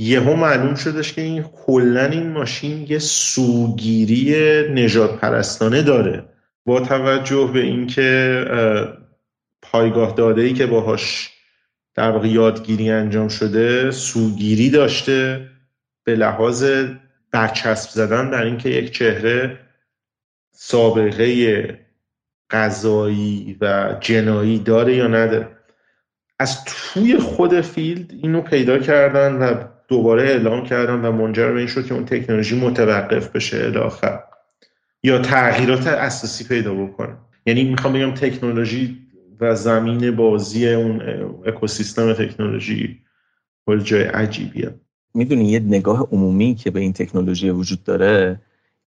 یهو معلوم شدش که این کلا این ماشین یه سوگیری نجات پرستانه داره. با توجه به اینکه پایگاه داده ای که باهاش در واقع یادگیری انجام شده سوگیری داشته به لحاظ برچسب زدن در اینکه یک چهره سابقه قضایی و جنایی داره یا نداره. از توی خود فیلد اینو پیدا کردن و دوباره اعلام کردن و منجر به این شد که اون تکنولوژی متوقف بشه الاخر یا تغییرات اساسی پیدا بکنه. یعنی می‌خوام بگم تکنولوژی و زمین بازی اون اکوسیستم تکنولوژی کل جای عجیبیه. می‌دونی یه نگاه عمومی که به این تکنولوژی وجود داره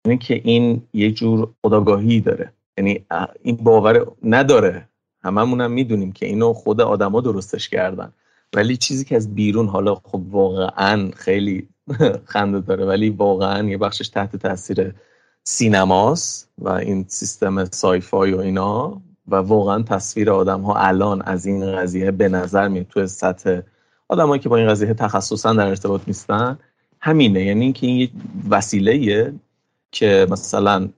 اینه که این یه جور خداگاهی داره. یعنی این باور نداره. هممونم می‌دونیم که اینو خود آدما درستش کردن. ولی چیزی که از بیرون حالا خب واقعا خیلی خنده داره ولی واقعا یه بخشش تحت تاثیر سینماست و این سیستم سایفای و اینا و واقعا تصویر آدم ها الان از این قضیه به نظر میاد تو سطح آدمایی که با این قضیه تخصصا در ارتباط نیستن همینه. یعنی اینکه این یه وسیله که مثلا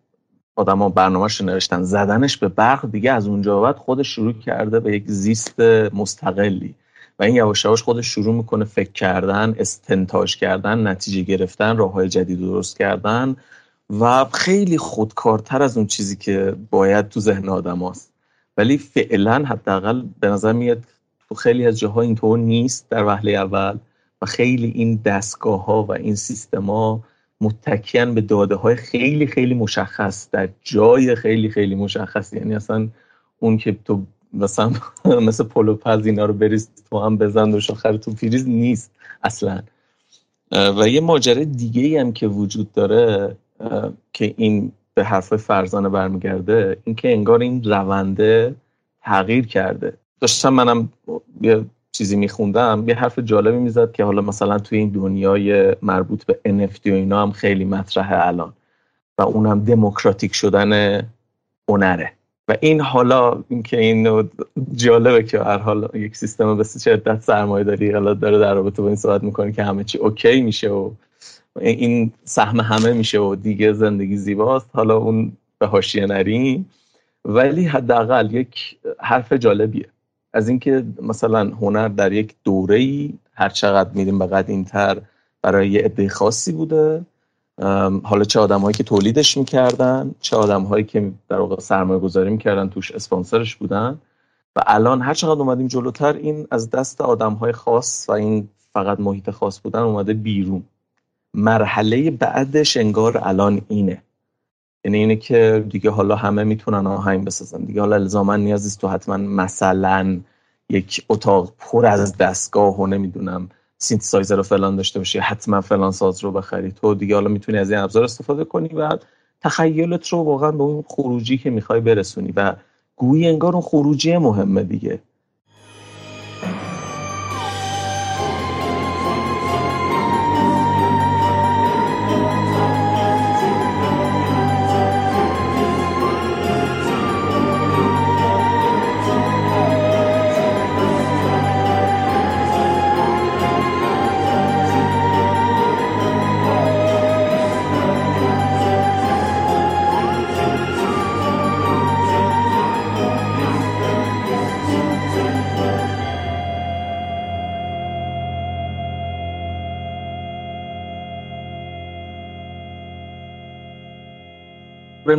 آدما برنامهش نوشتن زدنش به برق دیگه از اونجا بعد خودش شروع کرده به یک زیست مستقلی. و این یواش یواش خودش شروع می‌کنه فکر کردن استنتاج کردن نتیجه گرفتن راه های جدید درست کردن و خیلی خودکارتر از اون چیزی که باید تو ذهن آدم هست. ولی فعلا حداقل به نظر میاد تو خیلی از جاها اینطور نیست در وهله اول و خیلی این دستگاه ها و این سیستم ها متکیان به داده های خیلی خیلی مشخص در جای خیلی خیلی مشخص یعنی اصلا اون که تو مثلا مثل پلوپز اینا رو بریز تو هم بزن و شاخر تو فریز نیست اصلا. و یه ماجره دیگه ای هم که وجود داره که این به حرف فرزانه برمیگرده اینکه انگار این رونده تغییر کرده. داشتم منم یه چیزی میخوندم یه حرف جالبی می‌زد که حالا مثلا توی این دنیای مربوط به NFT و اینا هم خیلی مطرحه الان. و اونم دموکراتیک شدن هنره. و این حالا اینکه این جالبه که هر حال یک سیستم به شدت سرمایه داری حالا داره در رابطه با این صحبت می‌کنه که همه چی اوکی میشه و این سهم همه میشه و دیگه زندگی زیباست. حالا اون به حاشیه نریم ولی حداقل یک حرف جالبیه. از اینکه مثلا هنر در یک دوره ای هر چقدر میریم به قدیمتر برای یه عده خاصی بوده. حالا چه آدمهایی که تولیدش می‌کردن چه آدمهایی که در واقع سرمایه گذاری می‌کردن توش اسپانسرش بودن. و الان هر چقدر اومدیم جلوتر این از دست آدمهای خاص و این فقط محیط خاص بودن اومده بیرون. مرحله بعدش انگار الان اینه. یعنی اینه که دیگه حالا همه می‌تونن آهنگ بسازن. دیگه حالا الزاما نیازی تو حتما مثلا یک اتاق پر از دستگاه و نمی‌دونم سینتسایزر رو فلان داشته باشی حتما فلان ساز رو بخری. تو دیگه حالا می‌تونی از این ابزار استفاده کنی و تخیلت رو واقعا به اون خروجی که می‌خوای برسونی و گویی انگار اون خروجی مهمه دیگه.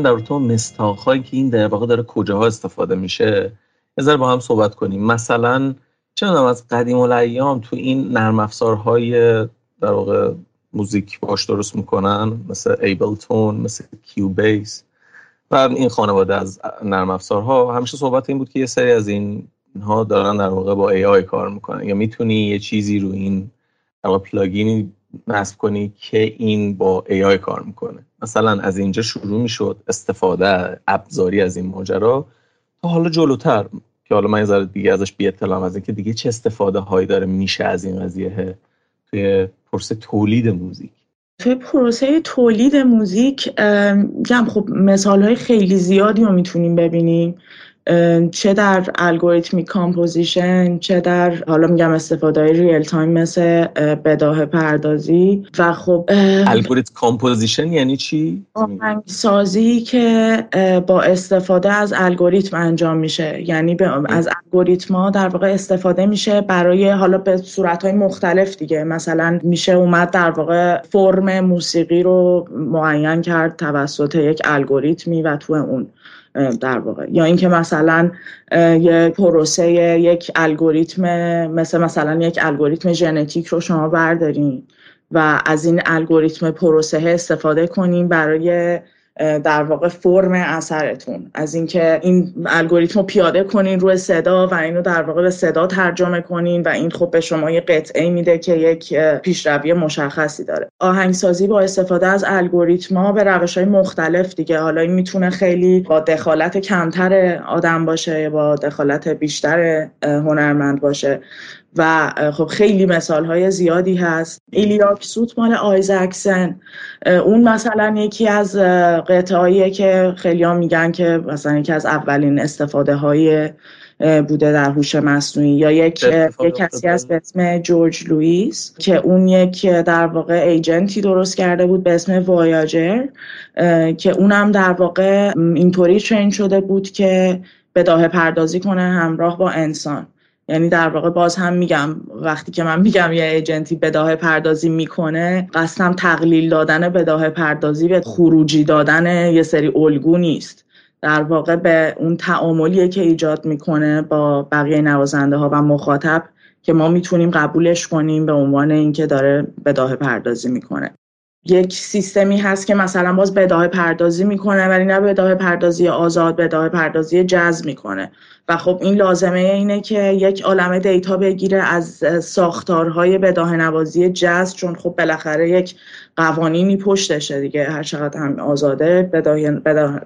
در تو مستاخهایی که این در واقع داره کجاها استفاده میشه. یه با هم صحبت کنیم. مثلا چه از قدیم الایام تو این نرم افزارهای در واقع موزیک باش درست می‌کنن مثل Ableton مثل Cubase و این خانواده از نرم افزارها. همیشه صحبت این بود که یه سری از این ها دارن در واقع با AI کار می‌کنن. یا می‌تونی یه چیزی رو این در واقع plugin ی نصب کنی که این با AI کار می‌کنه. مثلا از اینجا شروع می‌شد استفاده ابزاری از این ماجرا تا حالا جلوتر که حالا من یه دیگه ازش بی اطلاعم از اینکه دیگه چه استفاده هایی داره میشه از این قضیه توی پروسه تولید موزیک. توی پروسه تولید موزیک میگم خب مثال های خیلی زیادی رو می‌تونیم ببینیم. چه در algorithmic composition چه در حالا میگم استفاده های real time مثل بداهه پردازی و خب algorithmic composition یعنی چی؟ سازی که با استفاده از الگوریتم انجام میشه. یعنی از الگوریتم ها در واقع استفاده میشه برای حالا به صورت های مختلف دیگه. مثلا میشه اومد در واقع فرم موسیقی رو معین کرد توسط یک الگوریتمی و تو اون. در واقع. یا اینکه مثلا یه پروسه یک الگوریتم مثل مثلا یک الگوریتم ژنتیک رو شما بردارین و از این الگوریتم پروسه استفاده کنیم برای در واقع فرم اثرتون. از اینکه این الگوریتم رو پیاده کنین روی صدا و اینو در واقع به صدا ترجمه کنین و این خب به شما یه قطعه میده که یک پیشروی مشخصی داره. آهنگسازی با استفاده از الگوریتم ها به روش های مختلف دیگه. حالا این می‌تونه خیلی با دخالت کمتر آدم باشه با دخالت بیشتر هنرمند باشه. و خب خیلی مثال های زیادی هست. ایلیاک سوت مال آیزکسن اون مثلا یکی از قطعاییه که خیلی ها میگن که مثلا یکی از اولین استفاده های بوده در هوش مصنوعی یا یک یک کسی از به اسم جورج لوئیس که اون یک در واقع ایجنتی درست کرده بود به اسم وایاجر که اونم در واقع اینطوری ترین شده بود که بداه پردازی کنه همراه با انسان. یعنی در واقع باز هم میگم وقتی که من میگم یه ایجنتی بداه پردازی می‌کنه قصدم تقلیل دادن بداه پردازی به خروجی دادن یه سری الگو نیست. در واقع به اون تعاملیه که ایجاد می‌کنه با بقیه نوازنده ها و مخاطب که ما می‌تونیم قبولش کنیم به عنوان اینکه داره بداه پردازی می‌کنه. یک سیستمی هست که مثلا باز بداه پردازی می‌کنه ولی نه بداه پردازی آزاد بداه پردازی جذب می‌کنه. و خب این لازمه اینه که یک عالم دیتا بگیره از ساختارهای بداه نوازی جذب چون خب بالاخره یک قوانینی پشتشه دیگه هر چقدر هم آزاده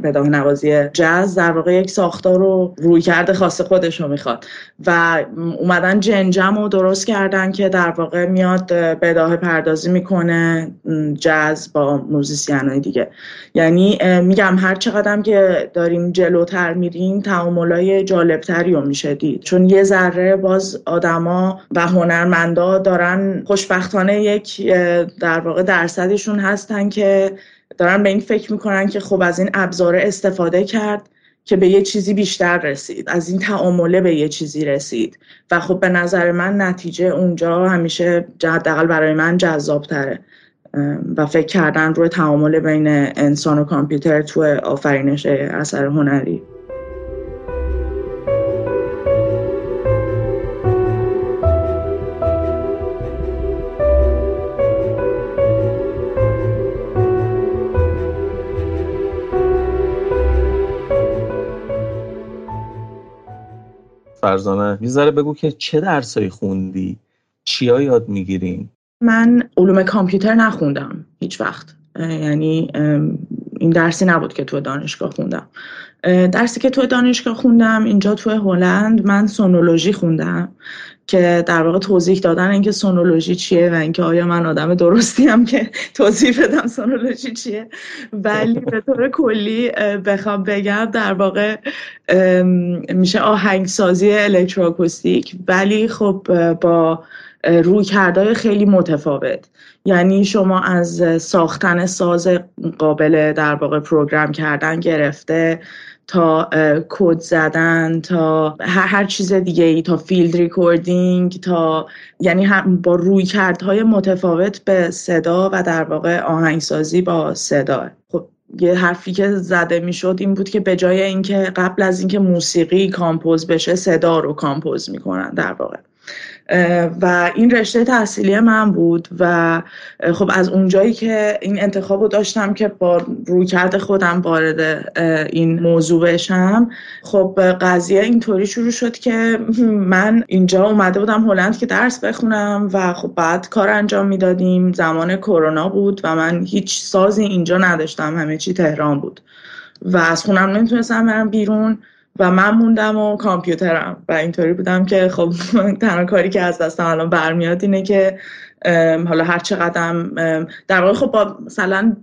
بداه, نوازی جز در واقع یک ساختار رو روی کرده خاص خودش رو می‌خواد. و اومدن جنجم رو درست کردن که در واقع میاد بداه پردازی می‌کنه جز با موزیسین های دیگه. یعنی میگم هر چقدر که داریم جلوتر میریم تعاملای جالبتری رو میشه دید. چون یه ذره باز آدما و هنرمندا دارن خوشبختانه یک در واقع درصدشون هستن که دارن به این فکر می‌کنن که خب از این ابزار استفاده کرد که به یه چیزی بیشتر رسید. از این تعامله به یه چیزی رسید. و خب به نظر من نتیجه اونجا همیشه حداقل برای من جذاب تره و فکر کردن روی تعامل بین انسان و کامپیوتر تو آفرینش اثر هنری. فرزانه می‌ذاره بگو که چه درسایی خوندی؟ چیا یاد می‌گیرین من علوم کامپیوتر نخوندم هیچ وقت. یعنی این درسی نبود که تو دانشگاه خوندم. درسی که تو دانشگاه خوندم اینجا تو هلند من سونولوژی خوندم که در واقع توضیح دادن اینکه سونولوژی چیه و اینکه آیا من آدم درستی هم که توضیح بدم سونولوژی چیه. ولی به طور کلی بخوام بگم در واقع میشه آهنگسازی الکتروآکوستیک ولی خب با رویکردهای خیلی متفاوت. یعنی شما از ساختن ساز قابل در واقع program کردن گرفته. تا کد زدن تا هر, هر چیز دیگه ای تا field recording تا یعنی با رویکردهای متفاوت به صدا و در واقع آهنگسازی با صدا. خب یه حرفی که زده می‌شد این بود که به جای اینکه قبل از اینکه موسیقی کامپوز بشه صدا رو کامپوز می‌کنن در واقع. و این رشته تحصیلی من بود و خب از اونجایی که این انتخاب رو داشتم که با رویکرد خودم وارد این موضوع بشم خب قضیه اینطوری شروع شد که من اینجا اومده بودم هلند که درس بخونم و خب بعد کار انجام می‌دادیم. زمان کرونا بود و من هیچ سازی اینجا نداشتم. همه چی تهران بود. و از خونم نمی‌تونستم برم بیرون. و من موندم و کامپیوترم. و اینطوری بودم که خب تنها کاری که از دستم الان برمیاد اینه که حالا هر چقدرم در واقع خب با مثلا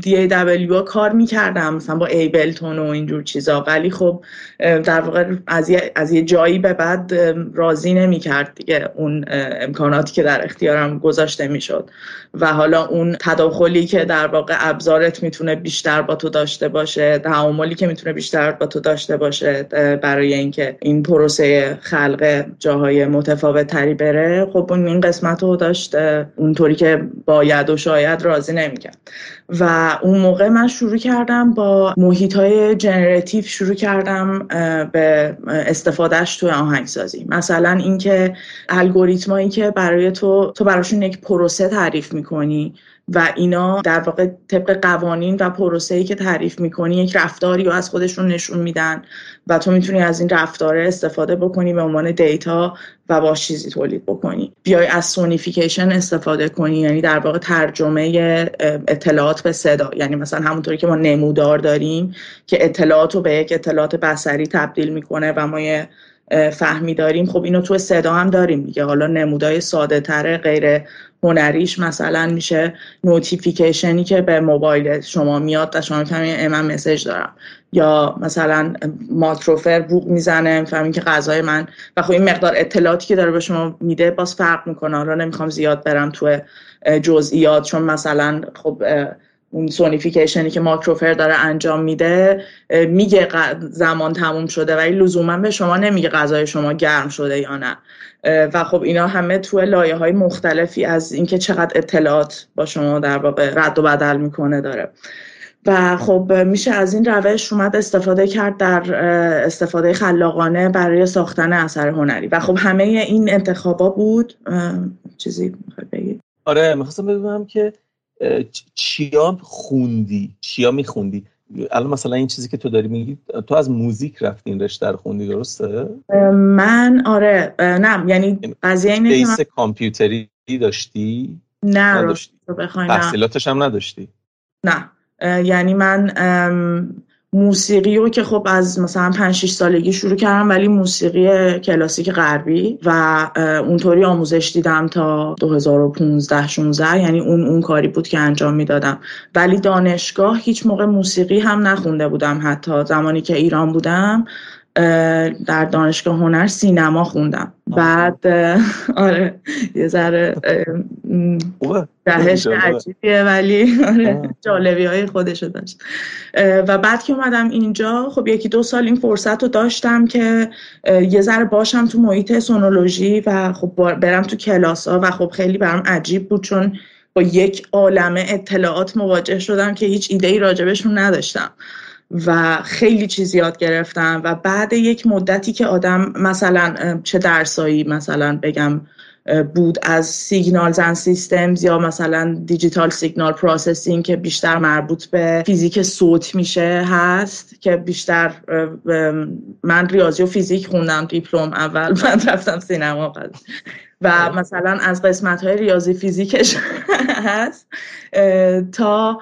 DAW کار می‌کردم مثلا با ایبلتون و اینجور چیزا. ولی خب در واقع از یه, از یه جایی به بعد راضی نمی‌کرد دیگه اون امکاناتی که در اختیارم گذاشته می‌شد. و حالا اون تداخلی که در واقع ابزارت می‌تونه بیشتر با تو داشته باشه تعاملی که می‌تونه بیشتر با تو داشته باشه برای اینکه این پروسه خلق جاهای متفاوت تری بره خب این قسمت رو داشت اونطوری که باید و شاید راضی نمی‌کرد. و اون موقع من شروع کردم با محیط های جنراتیو شروع کردم به استفادهش توی آهنگسازی. مثلا اینکه الگوریتمایی که برای تو تو براشون یک پروسه تعریف می‌کنی و اینا در واقع طبق قوانین و پروسه‌ای که تعریف می‌کنی یک رفتاری رو از خودشون نشون میدن و تو می‌تونی از این رفتاره استفاده بکنی به عنوان دیتا و با چیزی تولید بکنی. بیای از سونیفیکیشن استفاده کنی یعنی در واقع ترجمه اطلاعات به صدا. یعنی مثلا همونطوری که ما نمودار داریم که اطلاعات رو به یک اطلاعات بصری تبدیل می‌کنه و ما یه فهمی داریم. خب اینو تو صدا هم داریم دیگه. حالا نمونه‌ی ساده تره غیر هنریش مثلا میشه notification ی که به موبایل شما میاد و شما می‌فهمین من message دارم. یا مثلا ماکروفر بوق می‌زنه می‌فهمین که غذای من. و خب این مقدار اطلاعاتی که داره به شما میده باز فرق می‌کنه. حالا نمی‌خوام زیاد برم تو جزئیات چون مثلا خب اون sonification ی که ماکروفر داره انجام میده میگه زمان تموم شده ولی لزوما به شما نمیگه غذای شما گرم شده یا نه. و خب اینا همه تو لایه های مختلفی از اینکه چقدر اطلاعات با شما در واقع رد و بدل می‌کنه داره. و خب میشه از این روش اومد استفاده کرد در استفاده خلاقانه برای ساختن اثر هنری. و خب همه این انتخابا بود. چیزی بگید آره می‌خواستم بدونم که چیا خوندی؟ چیا میخوندی؟ الان مثلا این چیزی که تو داری میگی تو از موزیک رفتی این رشته رو خوندی درسته؟ من آره نه یعنی قضیه اینه بیس من... کامپیوتری داشتی؟ نه نداشتی. تحصیلاتش هم نداشتی؟ نه. یعنی من موسیقی رو که خب از مثلا 5 6 سالگی شروع کردم ولی موسیقی کلاسیک غربی و اونطوری آموزش دیدم تا 2015 16 یعنی اون اون کاری بود که انجام می‌دادم. ولی دانشگاه هیچ موقع موسیقی هم نخونده بودم حتی. زمانی که ایران بودم در دانشگاه هنر سینما خوندم. بعد آره یه ذره دهش عجیبیه ولی آره جالبی های خودشو داشت. و بعد که اومدم اینجا خب یکی دو سال این فرصت رو داشتم که یه ذره باشم تو محیط سونولوژی و خب برم تو کلاس ها و خب خیلی برام عجیب بود چون با یک عالمه اطلاعات مواجه شدم که هیچ ایده ای راجبشون نداشتم. و خیلی چیز یاد گرفتم و بعد یک مدتی که آدم مثلا چه درسایی مثلا بگم بود از signals and systems یا مثلا digital signal processing که بیشتر مربوط به فیزیک صوت میشه هست که بیشتر من ریاضی و فیزیک خوندم دیپلم اول بعد رفتم سینما و مثلا از قسمت های ریاضی فیزیکش هست تا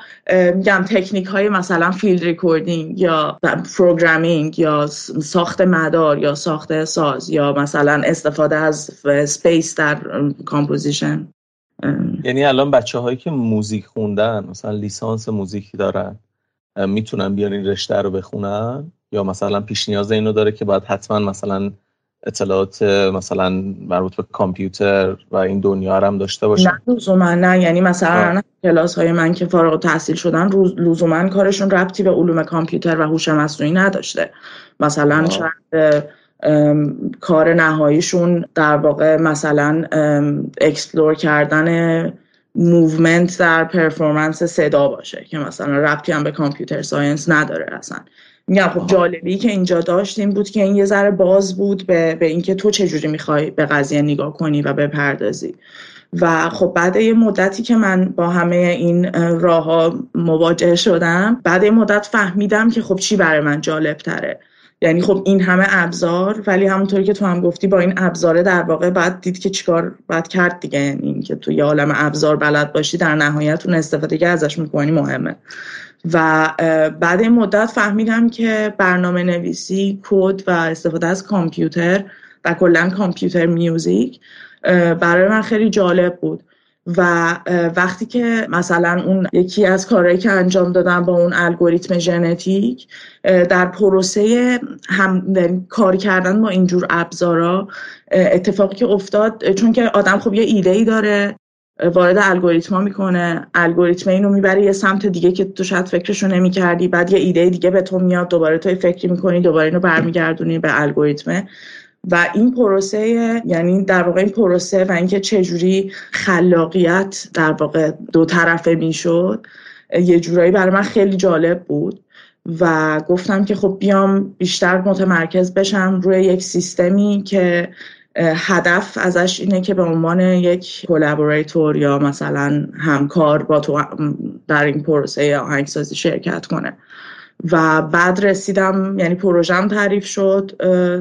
میگم تکنیک های مثلا field recording یا programming یا ساخت مدار یا ساخت ساز یا مثلا استفاده از space در composition یعنی الان بچه هایی که موزیک خوندن مثلا لیسانس موزیک دارن می‌تونن بیان این رشته رو بخونن؟ یا مثلا پیش نیاز اینو داره که باید حتما مثلا اطلاعات مثلا مربوط به کامپیوتر و این دنیا هم داشته باشه نه لزوما نه. یعنی مثلا هم کلاسی های من که فارغ تحصیل شدن لزوما کارشون ربطی به علوم کامپیوتر و هوش مصنوعی نداشته. مثلا شاید کار نهاییشون در واقع مثلا explore کردن movement در performance صدا باشه که مثلا ربطی هم به computer science نداره اصلا. میگم خب جالبی که اینجا داشت این بود که این یه ذره باز بود به, به اینکه تو چجوری می‌خوای به قضیه نگاه کنی و بپردازی. و خب بعد یه مدتی که من با همه این راه ها مواجه شدم بعد یه مدت فهمیدم که خب چی برای من جالب تره یعنی خب این همه ابزار ولی همونطوری که تو هم گفتی با این ابزاره در واقع بعد دید که چیکار باید کرد دیگه. یعنی اینکه تو یه عالم ابزار بلد باشی در نهایت اون استفاده که ازش می‌کنی مهمه. و بعد این مدت فهمیدم که برنامه نویسی کد و استفاده از کامپیوتر و کلا کامپیوتر میوزیک برای من خیلی جالب بود. و وقتی که مثلا اون یکی از کارهایی که انجام دادم با اون الگوریتم ژنتیک در پروسه هم کار کردن با اینجور ابزارا اتفاقی که افتاد چون که آدم خب یه ایده ای داره وارد الگوریتما می‌کنه. الگوریتم اینو می‌بره یه سمت دیگه که تو شاید فکرشو نمی‌کردی. بعد یه ایده دیگه به تو میاد. دوباره تو فکری می‌کنی دوباره اینو برمیگردونی به الگوریتمه و این پروسه یعنی در واقع این پروسه و اینکه چجوری خلاقیت در واقع دو طرفه می‌شد یه جورایی برای من خیلی جالب بود. و گفتم که خب بیام بیشتر متمرکز بشم روی یک سیستمی که هدف ازش اینه که به عنوان یک collaborator یا مثلا همکار با تو در این پروسه آهنگسازی شرکت کنه. و بعد رسیدم یعنی پروژم تعریف شد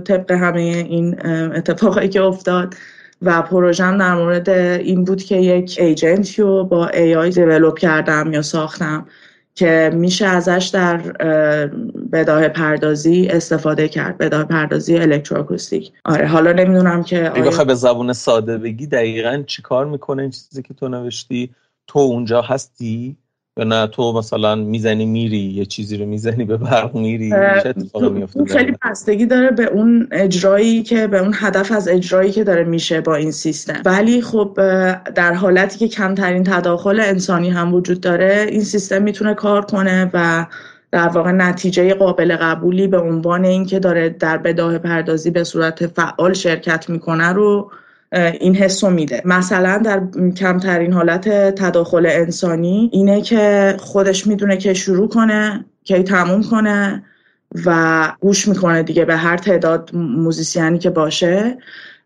طبق همه این اتفاقایی که افتاد. و پروژم در مورد این بود که یک agent ی رو با AI develop کردم یا ساختم. که میشه ازش در بداهه پردازی استفاده کرد بداهه پردازی الکتروآکوستیک آره حالا نمی‌دونم که آیا... بخوای به زبون ساده بگی دقیقا چی کار می‌کنه این چیزی که تو نوشتی؟ تو اونجا هستی؟ یا نه تو مثلا می‌زنی میری یه چیزی رو می‌زنی به برق میری چه اتفاقی میفته خیلی بستگی داره به اون اجرایی که به اون هدف از اجرایی که داره میشه با این سیستم. ولی خب در حالتی که کمترین تداخل انسانی هم وجود داره این سیستم می‌تونه کار کنه و در واقع نتیجه قابل قبولی به عنوان اینکه داره در بداه پردازی به صورت فعال شرکت می‌کنه رو این حس رو میده. مثلا در کمترین حالت تداخل انسانی اینه که خودش می‌دونه که شروع کنه که تموم کنه و گوش می‌کنه دیگه به هر تعداد موزیسیانی که باشه.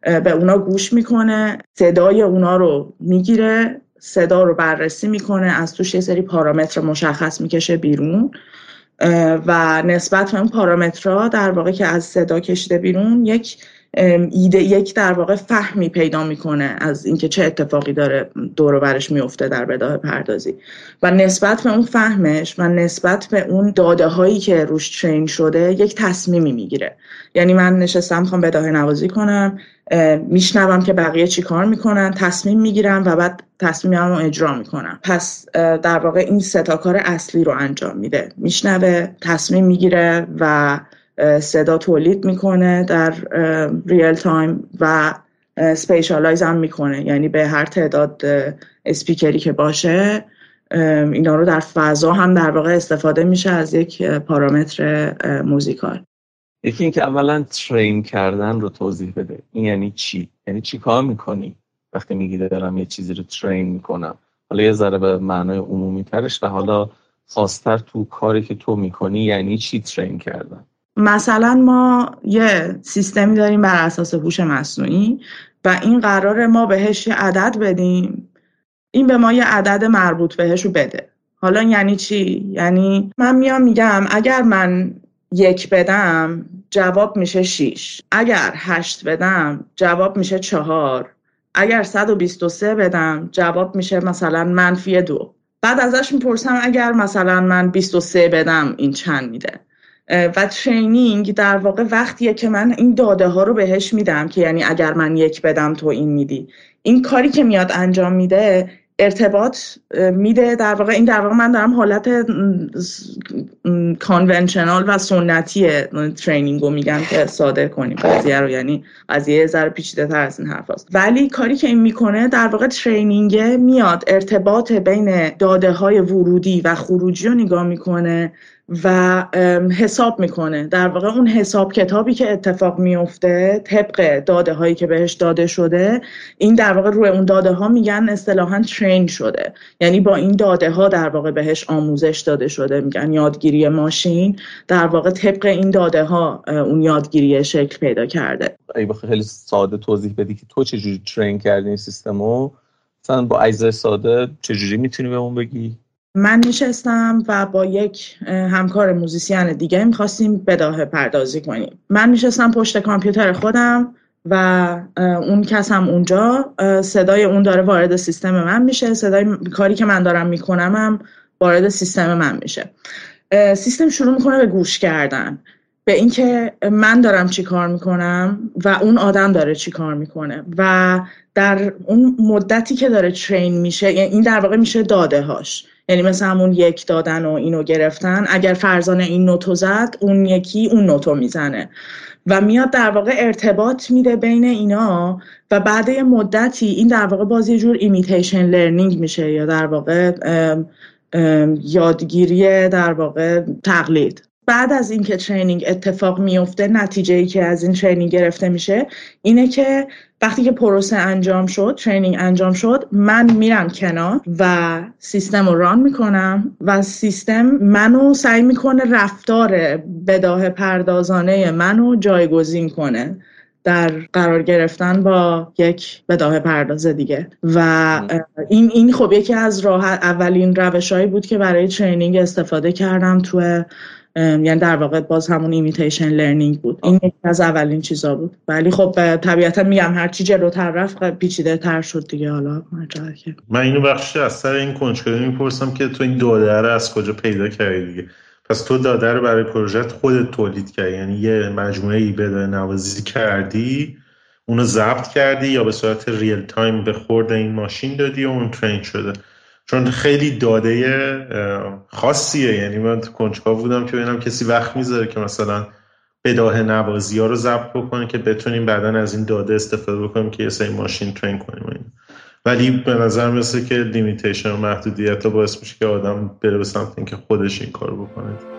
به اونا گوش می‌کنه صدای اونا رو می‌گیره صدا رو بررسی می‌کنه از توش یه سری پارامتر مشخص می‌کشه بیرون. و نسبت به اون پارامترها در واقع که از صدا کشیده بیرون یک ایده یک در واقع فهمی پیدا می‌کنه از اینکه چه اتفاقی داره دور برش میفته در بداه پردازی. و نسبت به اون فهمش و نسبت به اون داده هایی که روش ترین شده یک تصمیمی می‌گیره. یعنی من نشستم می‌خوام بداه نوازی کنم میشنوم که بقیه چی کار می‌کنن تصمیم می‌گیرم و بعد تصمیمم رو اجرا می‌کنم. پس در واقع این ستا کار اصلی رو انجام میده. میشنوه تصمیم می‌گیره و صدا تولید می‌کنه در real time و spatialize هم می‌کنه. یعنی به هر تعداد اسپیکری که باشه اینا رو در فضا هم در واقع استفاده میشه از یک پارامتر موزیکال. یکی اینکه اولا train کردن رو توضیح بده. این یعنی چی؟ یعنی چی کار می‌کنی؟ وقتی میگی دارم یه چیزی رو train می‌کنم. حالا یه ذره به معنای عمومی ترش و حالا خاصتر تو کاری که تو می‌کنی یعنی چی ترین کردن؟ مثلا ما یه سیستمی داریم بر اساس هوش مصنوعی و این قرار ما بهش یه عدد بدیم. این به ما یه عدد مربوط بهش رو بده. حالا یعنی چی؟ یعنی من میام میگم اگر من یک بدم جواب میشه شیش. اگر هشت بدم جواب میشه چهار. اگر 123 بدم جواب میشه مثلا منفی دو. بعد ازش می‌پرسم اگر مثلا من 23 بدم این چند میده؟ و training در واقع وقتیه که من این داده ها رو بهش میدم که یعنی اگر من یک بدم تو این میدی. این کاری که میاد انجام میده ارتباط میده در واقع. این در واقع من دارم حالت conventional و سنتی training رو میگم که ساده کنیم. قضیه رو یعنی قضیه ذره پیچیده تر از این حرف هست. ولی کاری که این می‌کنه در واقع training میاد. ارتباط بین داده های ورودی و خروجی رو نگاه می‌کنه. و حساب می‌کنه. در واقع اون حساب کتابی که اتفاق میفته طبق داده هایی که بهش داده شده این در واقع روی اون داده ها میگن اصطلاحا ترین شده. یعنی با این داده ها در واقع بهش آموزش داده شده. میگن یادگیری ماشین در واقع طبق این داده ها اون یادگیری شکل پیدا کرده. ای خیلی ساده توضیح بدی که تو چجوری ترین کردی این سیستمو مثلا با اجزای ساده چجوری می‌تونی به اون بگی؟ من نشستم و با یک همکار موزیسین دیگه می‌خواستیم بداهه پردازی کنیم. من نشستم پشت کامپیوتر خودم و اون کس هم اونجا صدای اون داره وارد سیستم من میشه. صدای کاری که من دارم می‌کنم هم وارد سیستم من میشه. سیستم شروع می‌کنه به گوش کردن. به اینکه من دارم چی کار می‌کنم و اون آدم داره چی کار می‌کنه و در اون مدتی که داره train میشه یعنی این در واقع میشه داده هاش یعنی مثل همون یک دادن و اینو گرفتن اگر فرزانه این نوتو زد اون یکی اون نوتو می‌زنه. و میاد در واقع ارتباط میده بین اینا و بعد مدتی این در واقع باز یه جور imitation learning میشه یا در واقع یادگیری در واقع تقلید. بعد از اینکه training اتفاق میفته نتیجه ای که از این training گرفته میشه اینه که وقتی که پروسه انجام شد training انجام شد من میرم کنار و سیستم رو run می‌کنم و سیستم منو سعی می‌کنه رفتار بداهه پردازانه منو جایگزین کنه در قرار گرفتن با یک بداهه پرداز دیگه. و این این خب یکی از راه اولین روشهایی بود که برای training استفاده کردم تو یعنی در واقع باز همون imitation learning بود. این یکی از اولین چیزا بود. ولی خب طبیعتا میگم هر چی جلوتر رفت پیچیده تر شد دیگه. حالا که من اینو بخشی از سر این کنجکاوی می‌پرسم که تو این داده رو از کجا پیدا کردی دیگه؟ پس تو داده رو برای پروژه خودت تولید کردی. یعنی یه مجموعه ای بداهه نوازی کردی اونو ضبط کردی یا به صورت real time به خورد این ماشین دادی و اون train شده. چون خیلی داده خاصیه. یعنی من تو کنجکاو بودم که ببینم کسی وقت می‌ذاره که مثلا بداهه نوازی ها رو ضبط بکنه که بتونیم بعدا از این داده استفاده بکنیم که یه سری ماشین train کنیم ولی به نظر مثل که لیمیتیشن و محدودیت ها باعث میشه که آدم بره به سمت اینکه خودش این کار بکنه.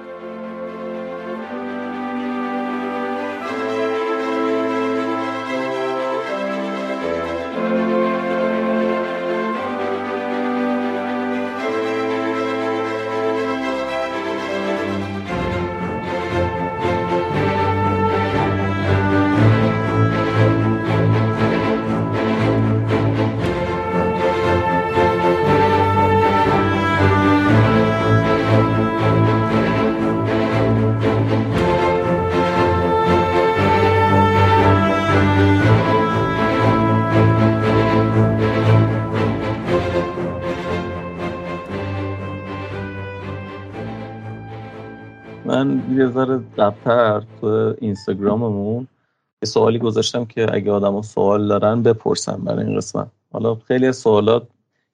سوالی گذاشتم که اگه آدم سوال دارن بپرسن برای این قسمت. حالا خیلی سوالات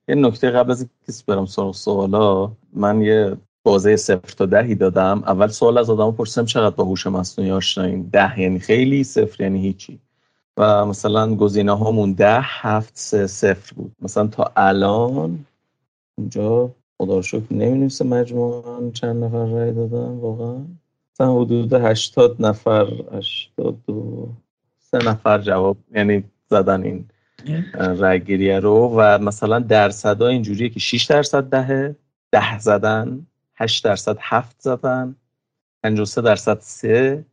یه نکته قبل از اینکه برم سراغ سوالا من یه بازه صفر تا دهی دادم. اول سوال از آدم پرسیدم چقدر با هوش مصنوعی آشناییم ده یعنی خیلی صفر یعنی هیچی. و مثلا گزینه هامون ده هفت سه صفر بود. مثلا تا الان اونجا خدا رو شکر نمی مجموعا چند نفر رای دادن واقعا. مثلا حدود 80 نفر 82 سه نفر جواب یعنی زدن این رأیگیریه رو و مثلا درصدا اینجوریه که 6 درصد دهه ده زدن 8 درصد هفت زدن 53 درصد سه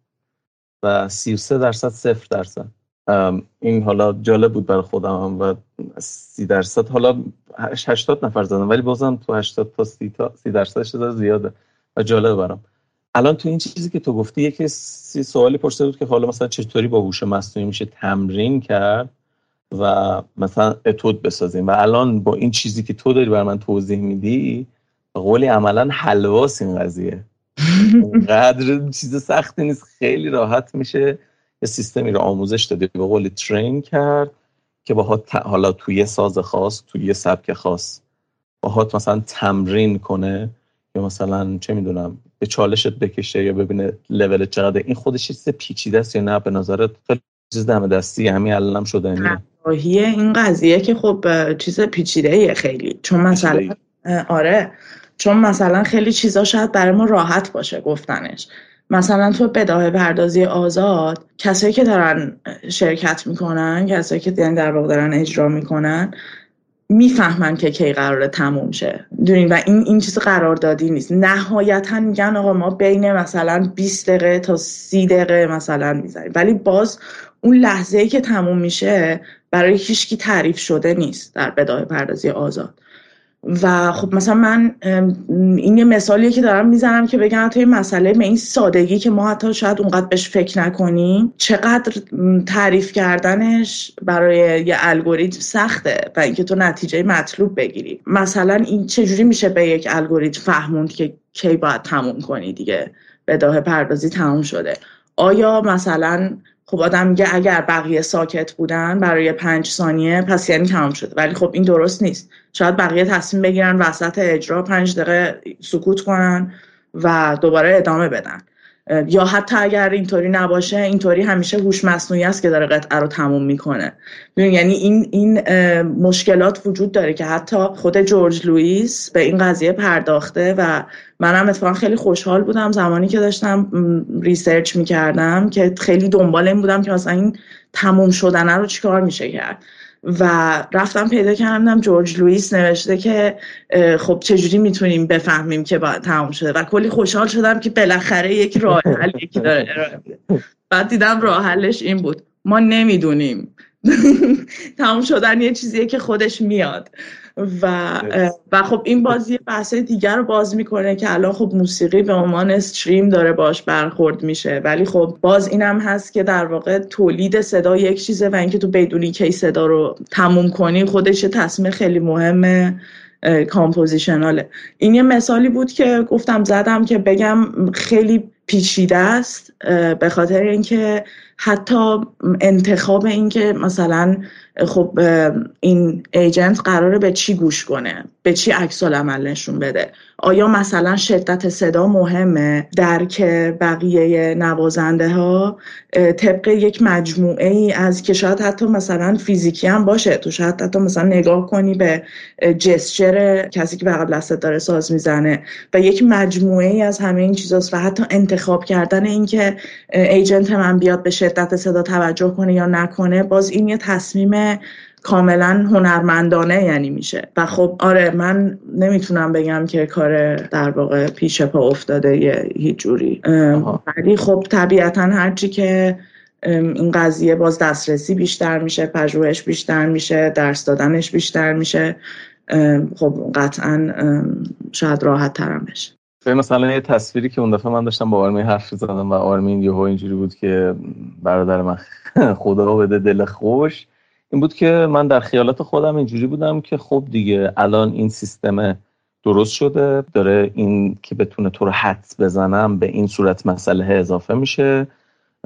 و 33 درصد صفر درصد. این حالا جالب بود برای خودم هم و 30 درصد حالا 80 نفر زدن ولی بازم تو 80 تا 30 تا 30 درصدش زیاده و جالب برام. الان تو این چیزی که تو گفتی یکی سوالی پرسیده بود که حالا مثلا چطوری با هوش مصنوعی میشه تمرین کرد و مثلا اتود بسازیم. و الان با این چیزی که تو داری بر من توضیح میدی قولی عملا حلواس این قضیه. قدر چیز سختی نیست خیلی راحت میشه یه سیستمی رو آموزش دادی. به قول ترین کرد که باهات حالا توی ساز خاص توی سبک خاص باهات مثلا تمرین کنه یا مثلا چه می‌دونم به چالشت بکشه یا ببینه لول چقدر. این خودش چیز پیچیده است یا نه به نظرت؟ خیلی چیز دم دستی همین الانم شده این قضیه که خب چیز پیچیده خیلی. چون مثلا آره. چون مثلا خیلی چیزا شاید برای ما راحت باشه گفتنش. مثلا تو بداه پردازی آزاد کسایی که دارن شرکت می‌کنن کسایی که در واقع دارن اجرا می‌کنن می‌فهمن که کی قراره تموم شه. دونین و این این چیز قراردادی نیست. نهایتا میگن آقا ما بین مثلا 20 دقیقه تا 30 دقیقه مثلا می‌ذاریم ولی باز اون لحظه ای که تموم میشه برای هیچکی تعریف شده نیست در بداه پردازی آزاد. و خب مثلا من این یه مثالیه که دارم می‌زنم که بگم توی مسئله به این سادگی که ما حتی شاید اونقدر بهش فکر نکنیم چقدر تعریف کردنش برای یه الگوریتم سخته و اینکه تو نتیجه مطلوب بگیری. مثلا این چجوری میشه به یک الگوریتم فهموند که کی باید تموم کنی دیگه؟ بداه پردازی تموم شده. آیا مثلا خب آدم میگه اگر بقیه ساکت بودن برای پنج ثانیه پس یعنی تمام شده. ولی خب این درست نیست. شاید بقیه تصمیم بگیرن وسط اجرا پنج دقیقه سکوت کنن و دوباره ادامه بدن. یا حتی اگر اینطوری نباشه اینطوری همیشه هوش مصنوعی است که داره قطعه رو تموم می‌کنه. یعنی این این مشکلات وجود داره که حتی خود جورج لوئیس به این قضیه پرداخته و منم اتفاقا خیلی خوشحال بودم زمانی که داشتم research می‌کردم که خیلی دنبال این بودم که مثلا این تموم شدنه رو چیکار میشه کرد. و رفتم پیدا کردم. جورج لوئیس نوشته که خب چجوری می‌تونیم بفهمیم که باید تمام شده؟ و کلی خوشحال شدم که بالاخره یک راه حل یکی داره ارائه بعد دیدم راه حلش این بود. ما نمی‌دونیم. تمام شدن یه چیزیه که خودش میاد. و و خب این بازی بحث دیگر رو باز می‌کنه که الان خب موسیقی به عنوان استریم داره باش برخورد میشه. ولی خب باز اینم هست که در واقع تولید صدا یک چیزه و اینکه تو بدونی کی صدا رو تموم کنی خودش تصمیم خیلی مهمه کامپوزیشناله. این یه مثالی بود که گفتم زدم که بگم خیلی پیچیده است به خاطر اینکه حتی انتخاب اینکه مثلا خب این ایجنت قراره به چی گوش کنه؟ به چی عکس عمل نشون بده؟ آیا مثلا شدت صدا مهمه؟ درک بقیه نوازنده ها طبق یک مجموعه ای از که شاید حتی مثلا فیزیکی هم باشه. تو شاید حتی مثلا نگاه کنی به جسچر کسی که بغل دستت داره ساز می‌زنه. و یک مجموعه ای از همه این چیزاست و حتی انتخاب کردن اینکه ایجنت من بیاد به شدت صدا توجه کنه یا نکنه باز این یه تصمیم کاملا هنرمندانه یعنی میشه. و خب آره من نمی‌تونم بگم که کار در واقع پیش پا افتاده یه هیچ جوری. ولی خب طبیعتا هرچی که این قضیه باز دسترسی بیشتر میشه پژوهش بیشتر میشه درس دادنش بیشتر میشه خب قطعا شاید راحت ترم بشه. مثلا یه تصویری که اون دفعه من داشتم با آرمین حرف زدم و آرمین یهو اینجوری بود که برادر من خدا بده دل خوش. این بود که من در خیالات خودم اینجوری بودم که خب دیگه الان این سیستم درست شده داره این که بتونه تو رو حدس بزنه به این صورت مسئله اضافه میشه.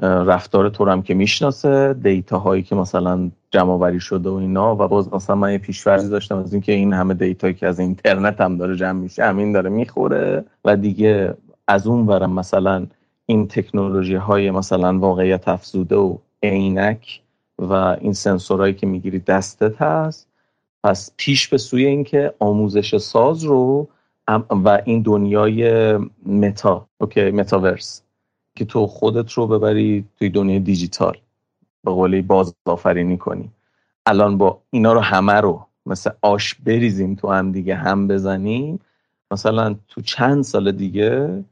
رفتار تو هم که می‌شناسه data هایی که مثلا جمع آوری شده و اینا. و باز مثلا من یه پیش‌فرضی داشتم از اینکه این همه data یی که از اینترنت هم داره جمع میشه همین داره می‌خوره. و دیگه از اون ورم مثلا این تکنولوژی های مثلا واقعیت افزوده و عینک و این سنسورهایی که می‌گیری دستت هست. پس پیش به سوی اینکه آموزش ساز رو و این دنیای متا اوکی متاورس که تو خودت رو ببری توی دنیای دیجیتال به قولی بازآفرینی کنی. الان با اینا رو همه رو مثل آش بریزیم تو هم دیگه هم بزنیم. مثلا تو چند سال دیگه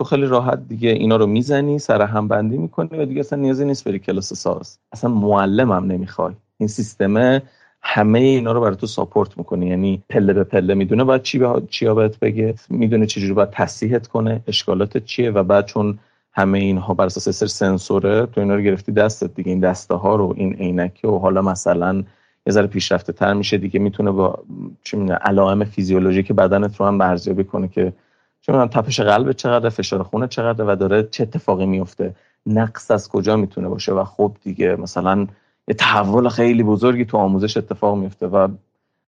تو خیلی راحت دیگه اینا رو می‌زنی سر هم بندی می‌کنی و دیگه اصلا نیازی نیست بری کلاس ساز. اصلا معلم هم نمی‌خوای. این سیستمه همه اینا رو برای تو ساپورت می‌کنه. یعنی پله به پله می‌دونه باید چی به چیا بهت بگه می‌دونه چجوری باید تصحیحت کنه اشکالات چیه و بعد چون همه اینها بر اساس سر سنسوره تو اینا رو گرفتی دستت دیگه. این دسته ها رو این عینکی و حالا مثلا یه ذره پیشرفته تر میشه دیگه. می‌تونه با چی علائم فیزیولوژیک بدنت رو هم ارزیابی کنه که چون تپش قلب چقدر فشار خونه چقدر و داره چه اتفاقی میفته نقص از کجا می‌تونه باشه. و خب دیگه مثلا یه تحول خیلی بزرگی تو آموزش اتفاق میفته و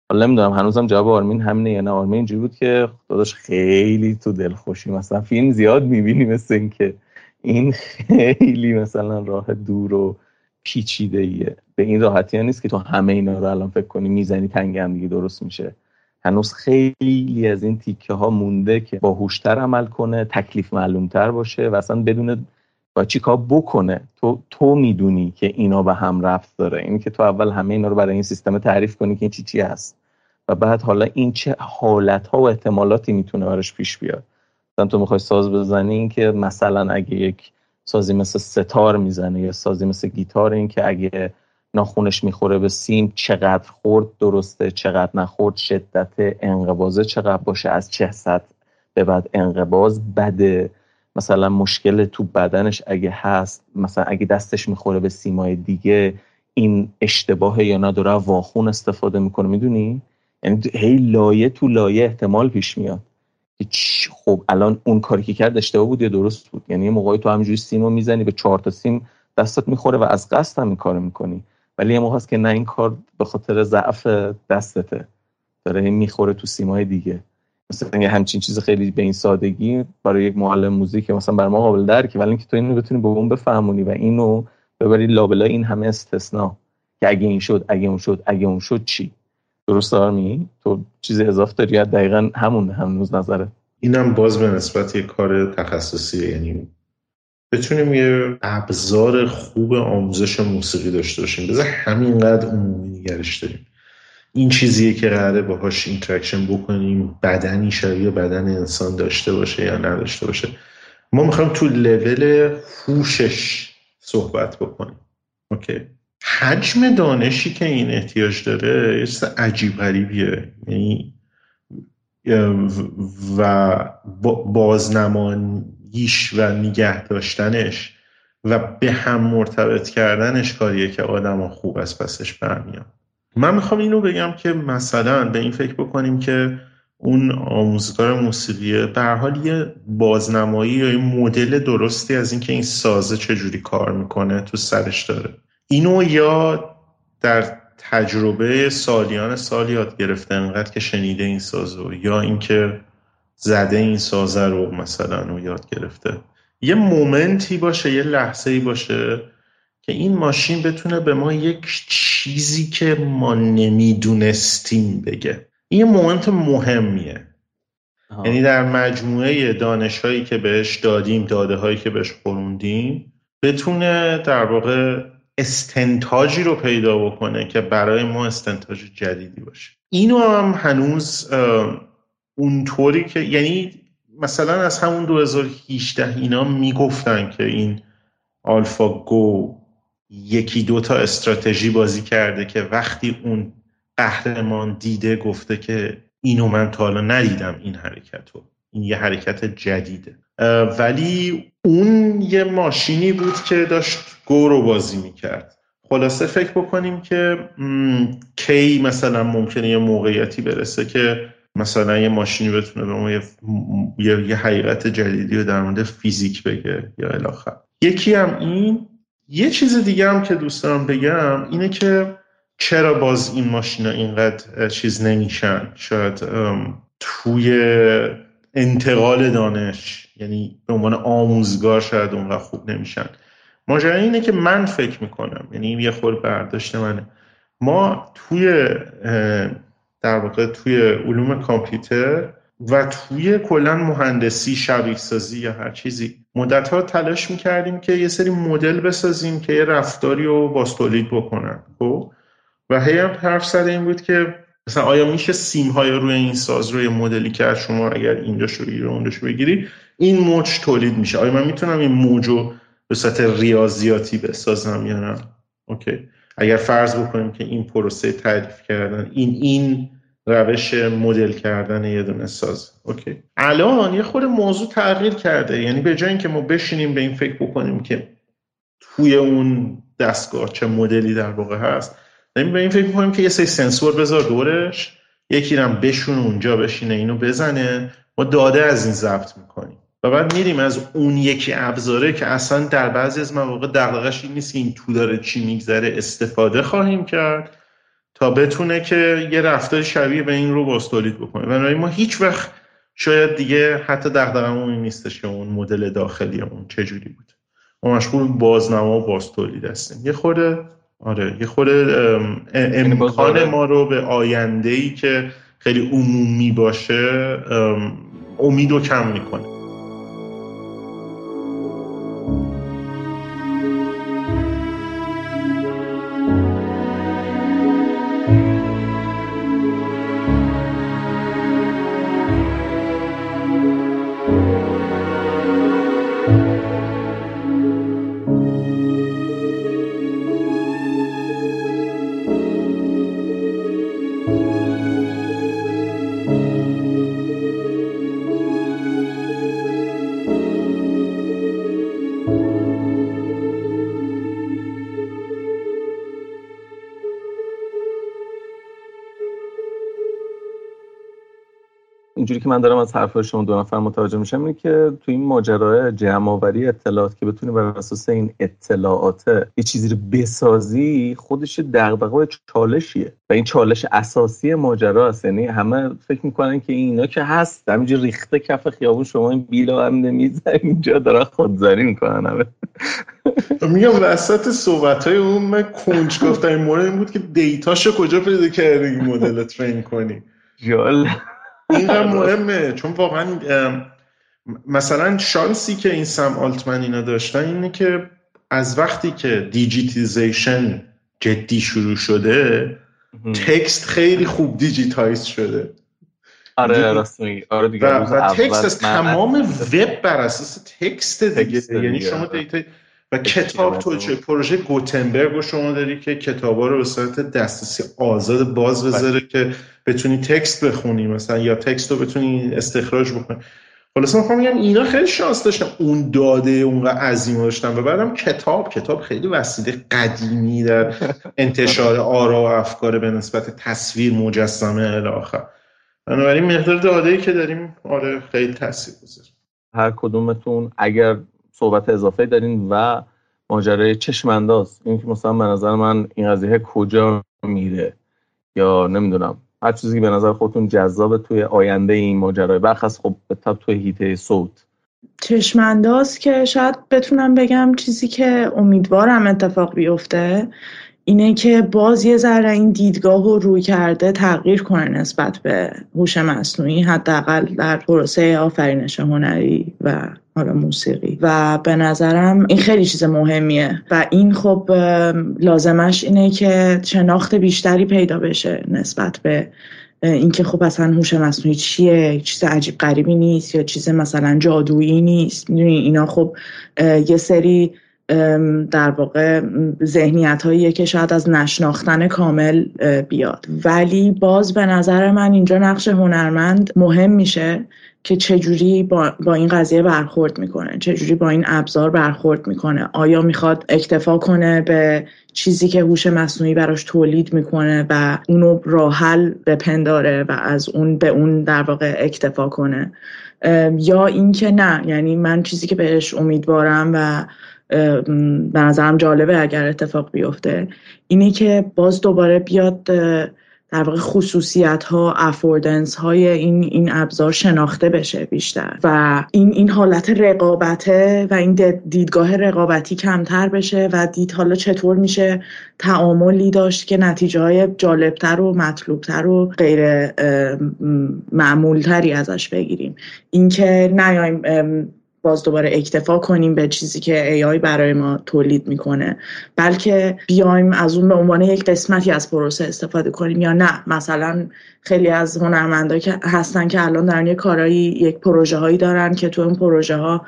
حالا نمی‌دونم هنوزم جواب آرمین همینه یا نه؟ آرمین اینجوری بود که داداش خیلی تو دل خوشی مثلا فیلم زیاد می‌بینی مثل این که این خیلی مثلا راه دور و پیچیده ایه به این راحتی ها نیست که تو همه اینا رو الان فکر کنی می‌زنی تنگ هم دیگه درست میشه. هنوز خیلی از این تیکه ها مونده که باهوشتر عمل کنه تکلیف معلومتر باشه و اصلا بدون با چی کار بکنه. تو تو می‌دونی که اینا به هم رفت داره. این که تو اول همه اینا رو برای این سیستم تعریف کنی که این چی چی هست. و بعد حالا این چه حالت ها و احتمالاتی می‌تونه براش پیش بیاد. مثلا تو می‌خوای ساز بزنی این که مثلا اگه یک سازی مثل ستار می‌زنه یا سازی مثل گیتار این که اگه ناخونش می‌خوره به سیم چقدر خورد درسته چقدر نخورد شدت انقبازه چقدر باشه از چه به بعد انقباز بده. مثلا مشکل تو بدنش اگه هست مثلا اگه دستش می‌خوره به سیمای دیگه این اشتباه یا نداره واخون استفاده می‌کنه می‌دونی؟ یعنی هی لایه تو لایه احتمال پیش میاد. خب الان اون کاری که کرد اشتباه بود یا درست بود؟ یعنی موقعی تو همینجوری سیمو می‌زنی به چهار تا سیم دستت می‌خوره و از قصد هم این کارو می‌کنی. ولی موقع هست که نه این کار به خاطر ضعف دستته. داره می‌خوره تو سیمای دیگه. مثلا یه همچین چیز خیلی به این سادگی برای یک معلم موزیک مثلا بر ما قابل درکه ولی اینکه تو اینو بتونی به اون بفهمونی و اینو ببری لابلا این همه استثنا که اگه این شد اگه اون شد اگه اون شد چی؟ درست می تو چیزی اضافه داری دقیقا همون هنوز نظره اینم باز به نسبت یه کار تخصصیه یعنی بتونیم یه ابزار خوب آموزش موسیقی داشته باشیم. بذار همینقدر عمومی نگرش داریم. این چیزیه که قراره باهاش interaction بکنیم بدنی شبیه بدن انسان داشته باشه یا نداشته باشه. ما می‌خوایم تو لول هوشش صحبت بکنیم. اوکی. حجم دانشی که این احتیاج داره یه عجیب غریبیه. یعنی و بازنماییش و نگه داشتنش و به هم مرتبط کردنش کاریه که آدم خوب از پسش برمیان. من می‌خوام اینو بگم که مثلا به این فکر بکنیم که اون آموزگار موسیقی به حال یه بازنمایی یا یه مدل درستی از اینکه این سازه چجوری کار می‌کنه تو سرش داره. اینو یا در تجربه سالیان سال یاد گرفته انقدر که شنیده این سازو یا اینکه زده این سازه رو مثلا رو یاد گرفته. یه مومنتی باشه یه لحظه ای باشه که این ماشین بتونه به ما یک چیزی که ما نمی‌دونستیم بگه. این مومنت مهمیه. یعنی در مجموعه دانش هایی که بهش دادیم داده هایی که بهش خوروندیم بتونه در واقع استنتاجی رو پیدا بکنه که برای ما استنتاج جدیدی باشه. اینو هم هنوز اونطوری که یعنی مثلا از همون 2018 اینا می‌گفتن که این آلفا گو یکی دو تا استراتژی بازی کرده که وقتی اون قهرمان دیده گفته که اینو من تا حالا ندیدم این حرکت رو این یه حرکت جدیده. ولی اون یه ماشینی بود که داشت گو رو بازی می‌کرد. خلاصه فکر بکنیم که کی مثلا ممکنه یه موقعیتی برسه که مثلا یه ماشینی بتونه به ما یه, یه حقیقت جدیدی رو در مورد فیزیک بگه یا الاخر. یکی هم این یه چیز دیگه هم که دوست دارم بگم اینه که چرا باز این ماشینا اینقدر چیز نمیشن؟ شاید توی انتقال دانش یعنی به عنوان آموزگار شاید اونقدر خوب نمیشن. ماجرا اینه که من فکر می‌کنم یعنی یه خور برداشت منه. ما توی در واقع توی علوم کامپیوتر و توی کلا مهندسی شبیه سازی یا هر چیزی. مدت ها تلاش می‌کردیم که یه سری مدل بسازیم که یه رفتاری رو باز تولید بکنن خب؟ و هی هم حرف سر این بود که مثلا آیا میشه سیم های روی این ساز روی مدلی که شما اگر اینجا شو بگیری اونجا بگیری این موج تولید میشه. آیا من می‌تونم این موج رو به صورت ریاضیاتی بسازم یا نه؟ Okay. اگر فرض بکنیم که این پروسه تعریف کردن این این روش مدل کردن یه دونه ساز. Okay. الان یه خود موضوع تغییر کرده. یعنی به جای اینکه ما بشینیم به این فکر بکنیم که توی اون دستگاه چه مدلی در واقع هست داریم به این فکر بکنیم که یه سری سنسور بذار دورش یکی رم بشون اونجا بشینه اینو بزنه. ما داده از این ضبط می‌کنیم. و بعد میریم از اون یکی ابزاره که اصلا در بعضی از مواقع دقدقش این نیست که این تو داره چی میگذره استفاده خواهیم کرد تا بتونه که یه رفتار شبیه به این رو باز تولید بکنه. بنابراین ما هیچ وقت شاید دیگه حتی دغدغمون این نیستش که اون مدل داخلی اون چجوری بود. ما مشغول بازنما و باز تولید هستیم. یه خورده آره یه خورده امکان ما رو به آینده ای که خیلی عمومی باشه امید رو کم می‌کنه. من دارم از حرف شما دو نفر متوجه میشم اینه که تو این ماجرای جمع آوری اطلاعات که بتونی بر اساس این اطلاعات یه چیزی رو بسازی خودش دغدغه و چالشیه و این چالش اساسی ماجرا است یعنی همه فکر می‌کنن که اینا که هست همینجوری ریخته کف خیابون شما این بیلا هم نمیزن اینجا دارن خودزنی می‌کنن همه. میگم وسط صحبت های اون من کنج گفتم این مورد این بود که دیتاشو کجا پیدا کردی این مدل ترین کنی؟ جالب اینقدر مهمه چون واقعا مثلا شانسی که این سم آلتمن اینا داشتن اینه که از وقتی که digitization جدی شروع شده text خیلی خوب digitize شده. آره راست آره دیگه و, و text از تمام وب بر اساس text دیگه. یعنی شما آره. Data و کتاب تو چه پروژه گوتنبرگ رو شما داری که کتابا رو به صورت دسترسی آزاد باز بذاره که بتونی تکست بخونی مثلا یا تکست رو بتونی استخراج بکنی. خلاصه می‌خوام بگم اینا خیلی شانس داشتن. اون داده اونقدر عظیم داشتن. و بعدم کتاب کتاب خیلی وسیله قدیمی در انتشار آرا و افکار به نسبت تصویر مجسمه الاخر بنابراین مقدار داده ای که داریم آره خیلی تاثیر گذاره هر کدومتون اگر صحبت اضافه دارین و ماجرای چشم انداز این که مثلا به نظر من این قضیه کجا میره یا نمی‌دونم. هر چیزی که به نظر خودتون جذاب توی آینده این ماجرای. برخص خب به تب توی هیته صوت. چشمانداز که شاید بتونم بگم چیزی که امیدوارم اتفاق بیفته اینه که باز یه ذره این دیدگاه رو روی کرده تغییر کنه نسبت به هوش مصنوعی حداقل در پروسه آفرینش هنری و حالا موسیقی. و به نظرم این خیلی چیز مهمیه. و این خب لازمش اینه که شناخت بیشتری پیدا بشه نسبت به اینکه خب اصلا هوش مصنوعی چیه چیز عجیب غریبی نیست یا چیز مثلا جادویی نیست. اینا خب یه سری در واقع ذهنیت هایی که شاید از نشناختن کامل بیاد. ولی باز به نظر من اینجا نقش هنرمند مهم میشه. که چجوری با, با این قضیه برخورد می‌کنه چجوری با این ابزار برخورد می‌کنه. آیا می‌خواد اکتفا کنه به چیزی که هوش مصنوعی براش تولید می‌کنه و اونو راحل بپنداره و از اون به اون در واقع اکتفا کنه؟ یا اینکه نه یعنی من چیزی که بهش امیدوارم و به نظرم جالبه اگر اتفاق بیفته اینه که باز دوباره بیاد در واقع خصوصیت ها افوردنس های این این ابزار شناخته بشه بیشتر. و این این حالت رقابته و این دیدگاه رقابتی کمتر بشه و دید حالا چطور میشه تعاملی داشت که نتیجه های جالبتر و مطلوبتر و غیر معمولتری ازش بگیریم. اینکه نیایم باز دوباره اکتفا کنیم به چیزی که AI برای ما تولید می‌کنه. بلکه بیایم از اون به عنوان یک قسمتی از پروسه استفاده کنیم یا نه. مثلا خیلی از هنرمندا که هستن که الان دارن یه کارایی یک پروژه هایی دارن که تو اون پروژه ها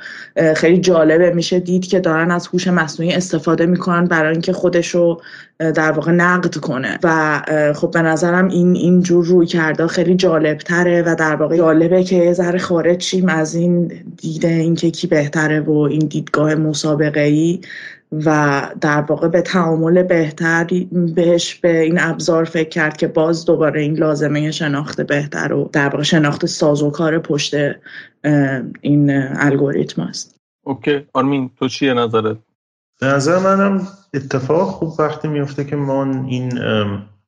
خیلی جالبه. میشه دید که دارن از هوش مصنوعی استفاده می‌کنن برای اینکه خودش رو در واقع نقد کنه. و خب به نظرم این این جور روی کرده خیلی جالب تره و در واقع جالبه که ذره خارج شیم از این دیده اینکه کی بهتره و این دیدگاه مسابقه ای و در واقع به تعامل بهتری بهش به این ابزار فکر کرد که باز دوباره این لازمه شناخت بهتر و در واقع شناخت سازوکار پشت این الگوریتم است. Okay. آرمین تو چیه نظرت؟ به نظر منم اتفاق خوب وقتی میفته که ما این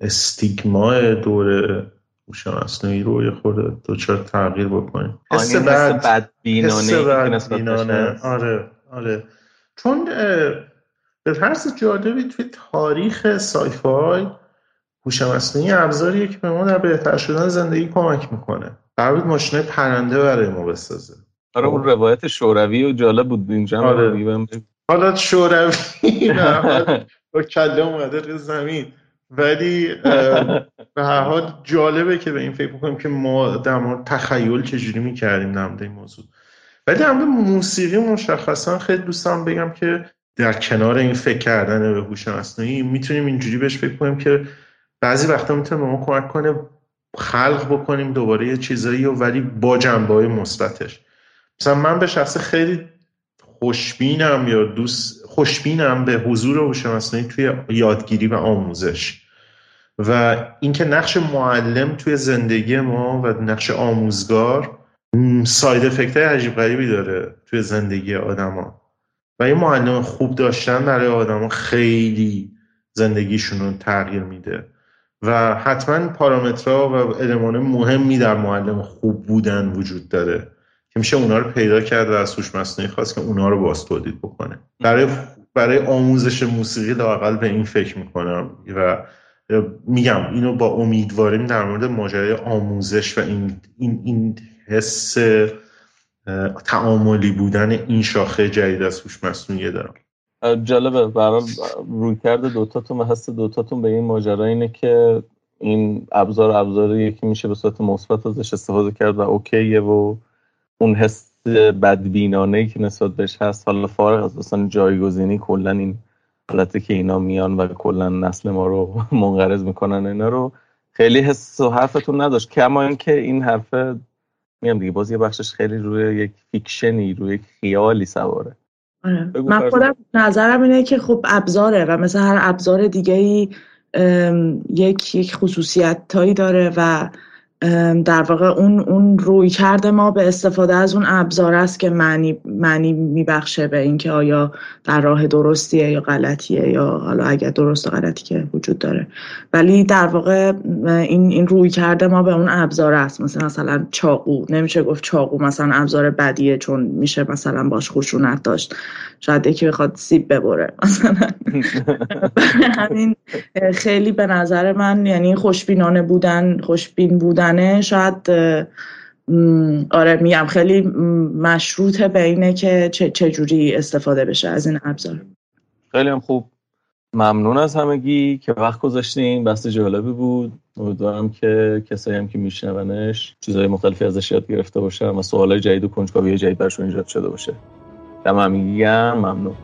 stigma دور هوش مصنوعی رو یه خورده دچار تغییر بکنیم. حس بد بینانه آره آره. چون به طرز جالبی توی تاریخ sci-fi هوش مصنوعی ابزاریه که به ما در بهتر شدن زندگی کمک می‌کنه. قرار بود ماشین پرنده برای ما بسازه. آره اون روایت شوروی و جالب بود. اینجا آره. حالا شوروی با کله اومده روی زمین. ولی به هر حال جالبه که به این فکر کنیم که ما در مورد تخیل چجوری می‌کردیم در مورد این موضوع. ولی در مورد موسیقی مشخصا خیلی دوستم بگم که در کنار این فکر کردن به هوش مصنوعی می‌تونیم اینجوری بهش فکر کنیم که بعضی وقتا می‌تونه به ما کمک کنه خلق بکنیم دوباره یه چیزایی و ولی با جنبه های مثبتش. مثلا من به شخص خیلی خوشبینم یا دوست خوشبینم به حضور هوش مصنوعی توی یادگیری و آموزش. و اینکه نقش معلم توی زندگی ما و نقش آموزگار ساید افکت عجیب غریبی داره توی زندگی آدما. و این معلم خوب داشتن برای آدما خیلی زندگیشون رو تغییر میده. و حتما پارامترها و المان مهمی در معلم خوب بودن وجود داره که میشه اونا رو پیدا کرد و از هوش مصنوعی خواست که اونا رو باز تولید بکنه. برای برای آموزش موسیقی لاقل به این فکر می‌کنم و میگم اینو با امیدواریم در مورد ماجرای آموزش و این این این حس تعاملی بودن این شاخه جدید از هوش مصنوعی دارم. جالبه. برای روی کرده دوتاتون و حس دوتاتون به این ماجرا اینه که این ابزار ابزار یکی میشه به صورت مثبت ازش استفاده کرد و اوکیه و اون حس بدبینانه که نسبت بهش هست حالا فارغ از مثلا جایگزینی کلا این حالتی که اینا میان و کلا نسل ما رو منقرض می‌کنن اینا رو خیلی حس و حرفتون نداشت. کما اینکه این حرف میگم دیگه باز یه بخشش خیلی روی یک فیکشنی روی یک خیالی سواره آره. من خودم نظرم اینه که خب ابزاره و مثل هر ابزار دیگه ای یک یک خصوصیت هایی داره و در واقع اون اون روی کرده ما به استفاده از اون ابزار است که معنی معنی میبخشه به اینکه آیا در راه درستیه یا غلطیه یا حالا اگر درست و غلطی که وجود داره. ولی در واقع این این روی کرده ما به اون ابزار است. مثلا مثلا چاقو. نمیشه گفت چاقو مثلا ابزار بدیه چون میشه مثلا باش خشونت داشت. شاید یکی بخواد سیب ببره. مثلا. همین خیلی به نظر من یعنی خوشبینانه بودن خوشبین بودنه شاید آره میگم خیلی مشروط به اینه که چه جوری استفاده بشه از این ابزار. خیلی هم خوب. ممنون از همگی که وقت گذاشتین بحث جالبی بود. امیدوارم که کسایی هم که میشنونش چیزهای مختلفی ازش یاد گرفته باشن و سوالای جدید و کنجکاوی جدید برشون ایجاد شده باشه. دم همگی ممنون.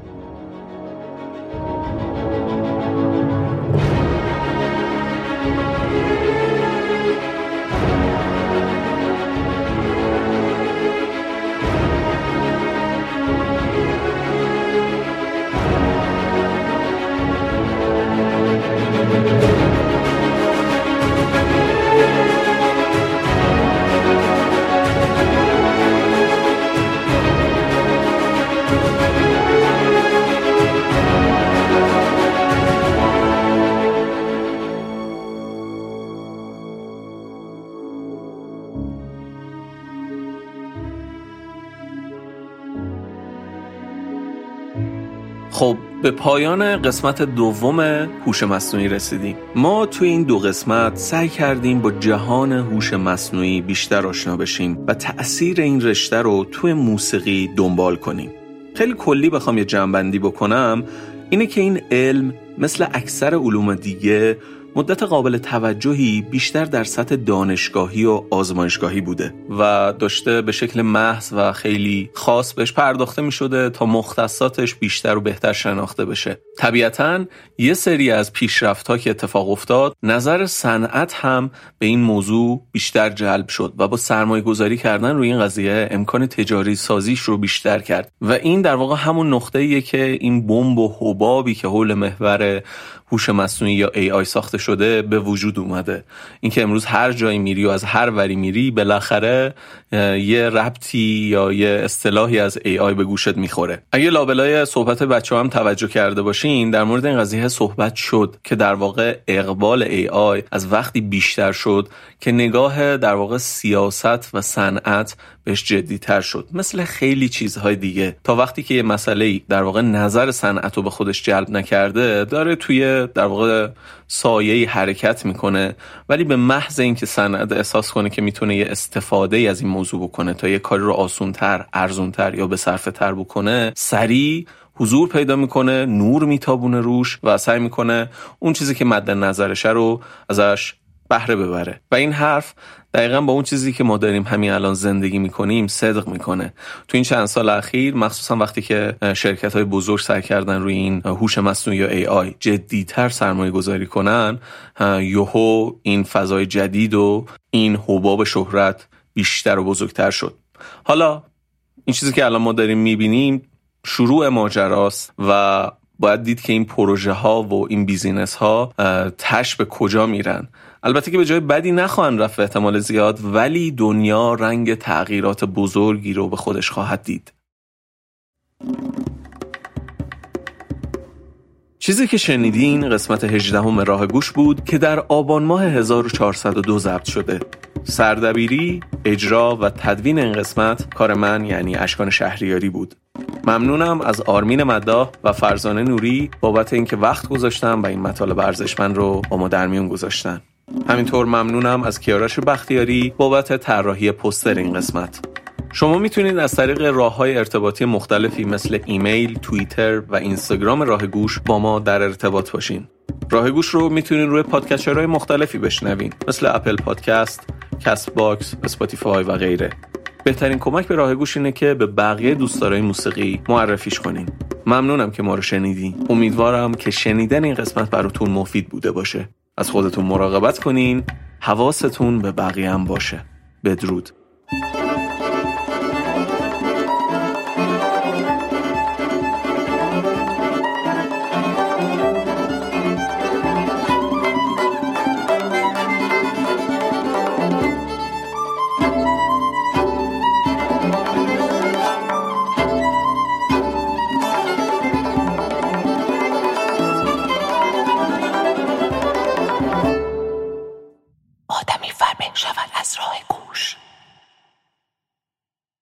خب به پایان قسمت دوم هوش مصنوعی رسیدیم. ما توی این دو قسمت سعی کردیم با جهان هوش مصنوعی بیشتر آشنا بشیم و تأثیر این رشته رو توی موسیقی دنبال کنیم. خیلی کلی بخوام یه جنبندی بکنم. اینه که این علم مثل اکثر علوم دیگه مدت قابل توجهی بیشتر در سطح دانشگاهی و آزمایشگاهی بوده و داشته به شکل محض و خیلی خاص بهش پرداخته می شده تا مختصاتش بیشتر و بهتر شناخته بشه. طبیعتا یه سری از پیشرفت ها که اتفاق افتاد نظر صنعت هم به این موضوع بیشتر جلب شد و با سرمایه گذاری کردن روی این قضیه امکان تجاری سازیش رو بیشتر کرد. و این در واقع همون نقطه که این بمب و حبابی که حول محور هوش مصنوعی یا AI ساخته شده به وجود اومده. اینکه امروز هر جایی میری و از هر وری میری بالاخره یه ربطی یا یه اصطلاحی از AI به گوشت می‌خوره. اگه لابلای صحبت بچه هم توجه کرده باشین در مورد این قضیه صحبت شد که در واقع اقبال AI از وقتی بیشتر شد که نگاه در واقع سیاست و صنعت بهش جدی تر شد. مثل خیلی چیزهای دیگه. تا وقتی که یه مسئله در واقع نظر صنعت رو به خودش جلب نکرده داره توی در واقع پایه‌ای حرکت می‌کنه ولی به محض اینکه سند احساس کنه که می‌تونه یه استفاده ای از این موضوع بکنه تا یه کاری رو آسونتر، ارزونتر یا به صرفه تر بکنه سریع حضور پیدا می‌کنه نور میتابونه روش و سعی می‌کنه اون چیزی که مد نظرشه رو ازش بهره ببره. و این حرف دقیقا با اون چیزی که ما داریم همین الان زندگی می‌کنیم صدق می‌کنه. تو این چند سال اخیر مخصوصا وقتی که شرکت های بزرگ سعی کردن روی این هوش مصنوعی یا ای آی جدیتر سرمایه گذاری کنن یوهو این فضای جدید و این حباب شهرت بیشتر و بزرگتر شد. حالا این چیزی که الان ما داریم می‌بینیم شروع ماجراست و باید دید که این پروژه ها و این بیزینس ها تش به کجا میرن. البته که به جای بدی نخواهند رفت احتمال زیاد ولی دنیا رنگ تغییرات بزرگی رو به خودش خواهد دید. چیزی که شنیدین قسمت 18 راه گوش بود که در آبان ماه 1402 ضبط شده. سردبیری، اجرا و تدوین این قسمت کار من یعنی اشکان شهریاری بود. ممنونم از آرمین مداح و فرزانه نوری بابت اینکه وقت گذاشتم و این مطالب ارزشمند رو با ما در میون گذاشتن. همینطور ممنونم از کیارش بختیاری بابت طراحی پستر این قسمت شما می‌تونید از طریق راه های ارتباطی مختلفی مثل ایمیل، توییتر و اینستاگرام راه گوش با ما در ارتباط باشین. راه گوش رو می‌تونید روی های مختلفی بشنوین مثل اپل پادکست، کست باکس، اسپاتیفای و غیره. بهترین کمک به راه گوش اینه که به بقیه دوستدارای موسیقی معرفیش کنین. ممنونم که ما رو شنیدین. امیدوارم که شنیدن این قسمت براتون مفید بوده باشه. از خودتون مراقبت کنین حواستون به بقیه هم باشه. بدرود.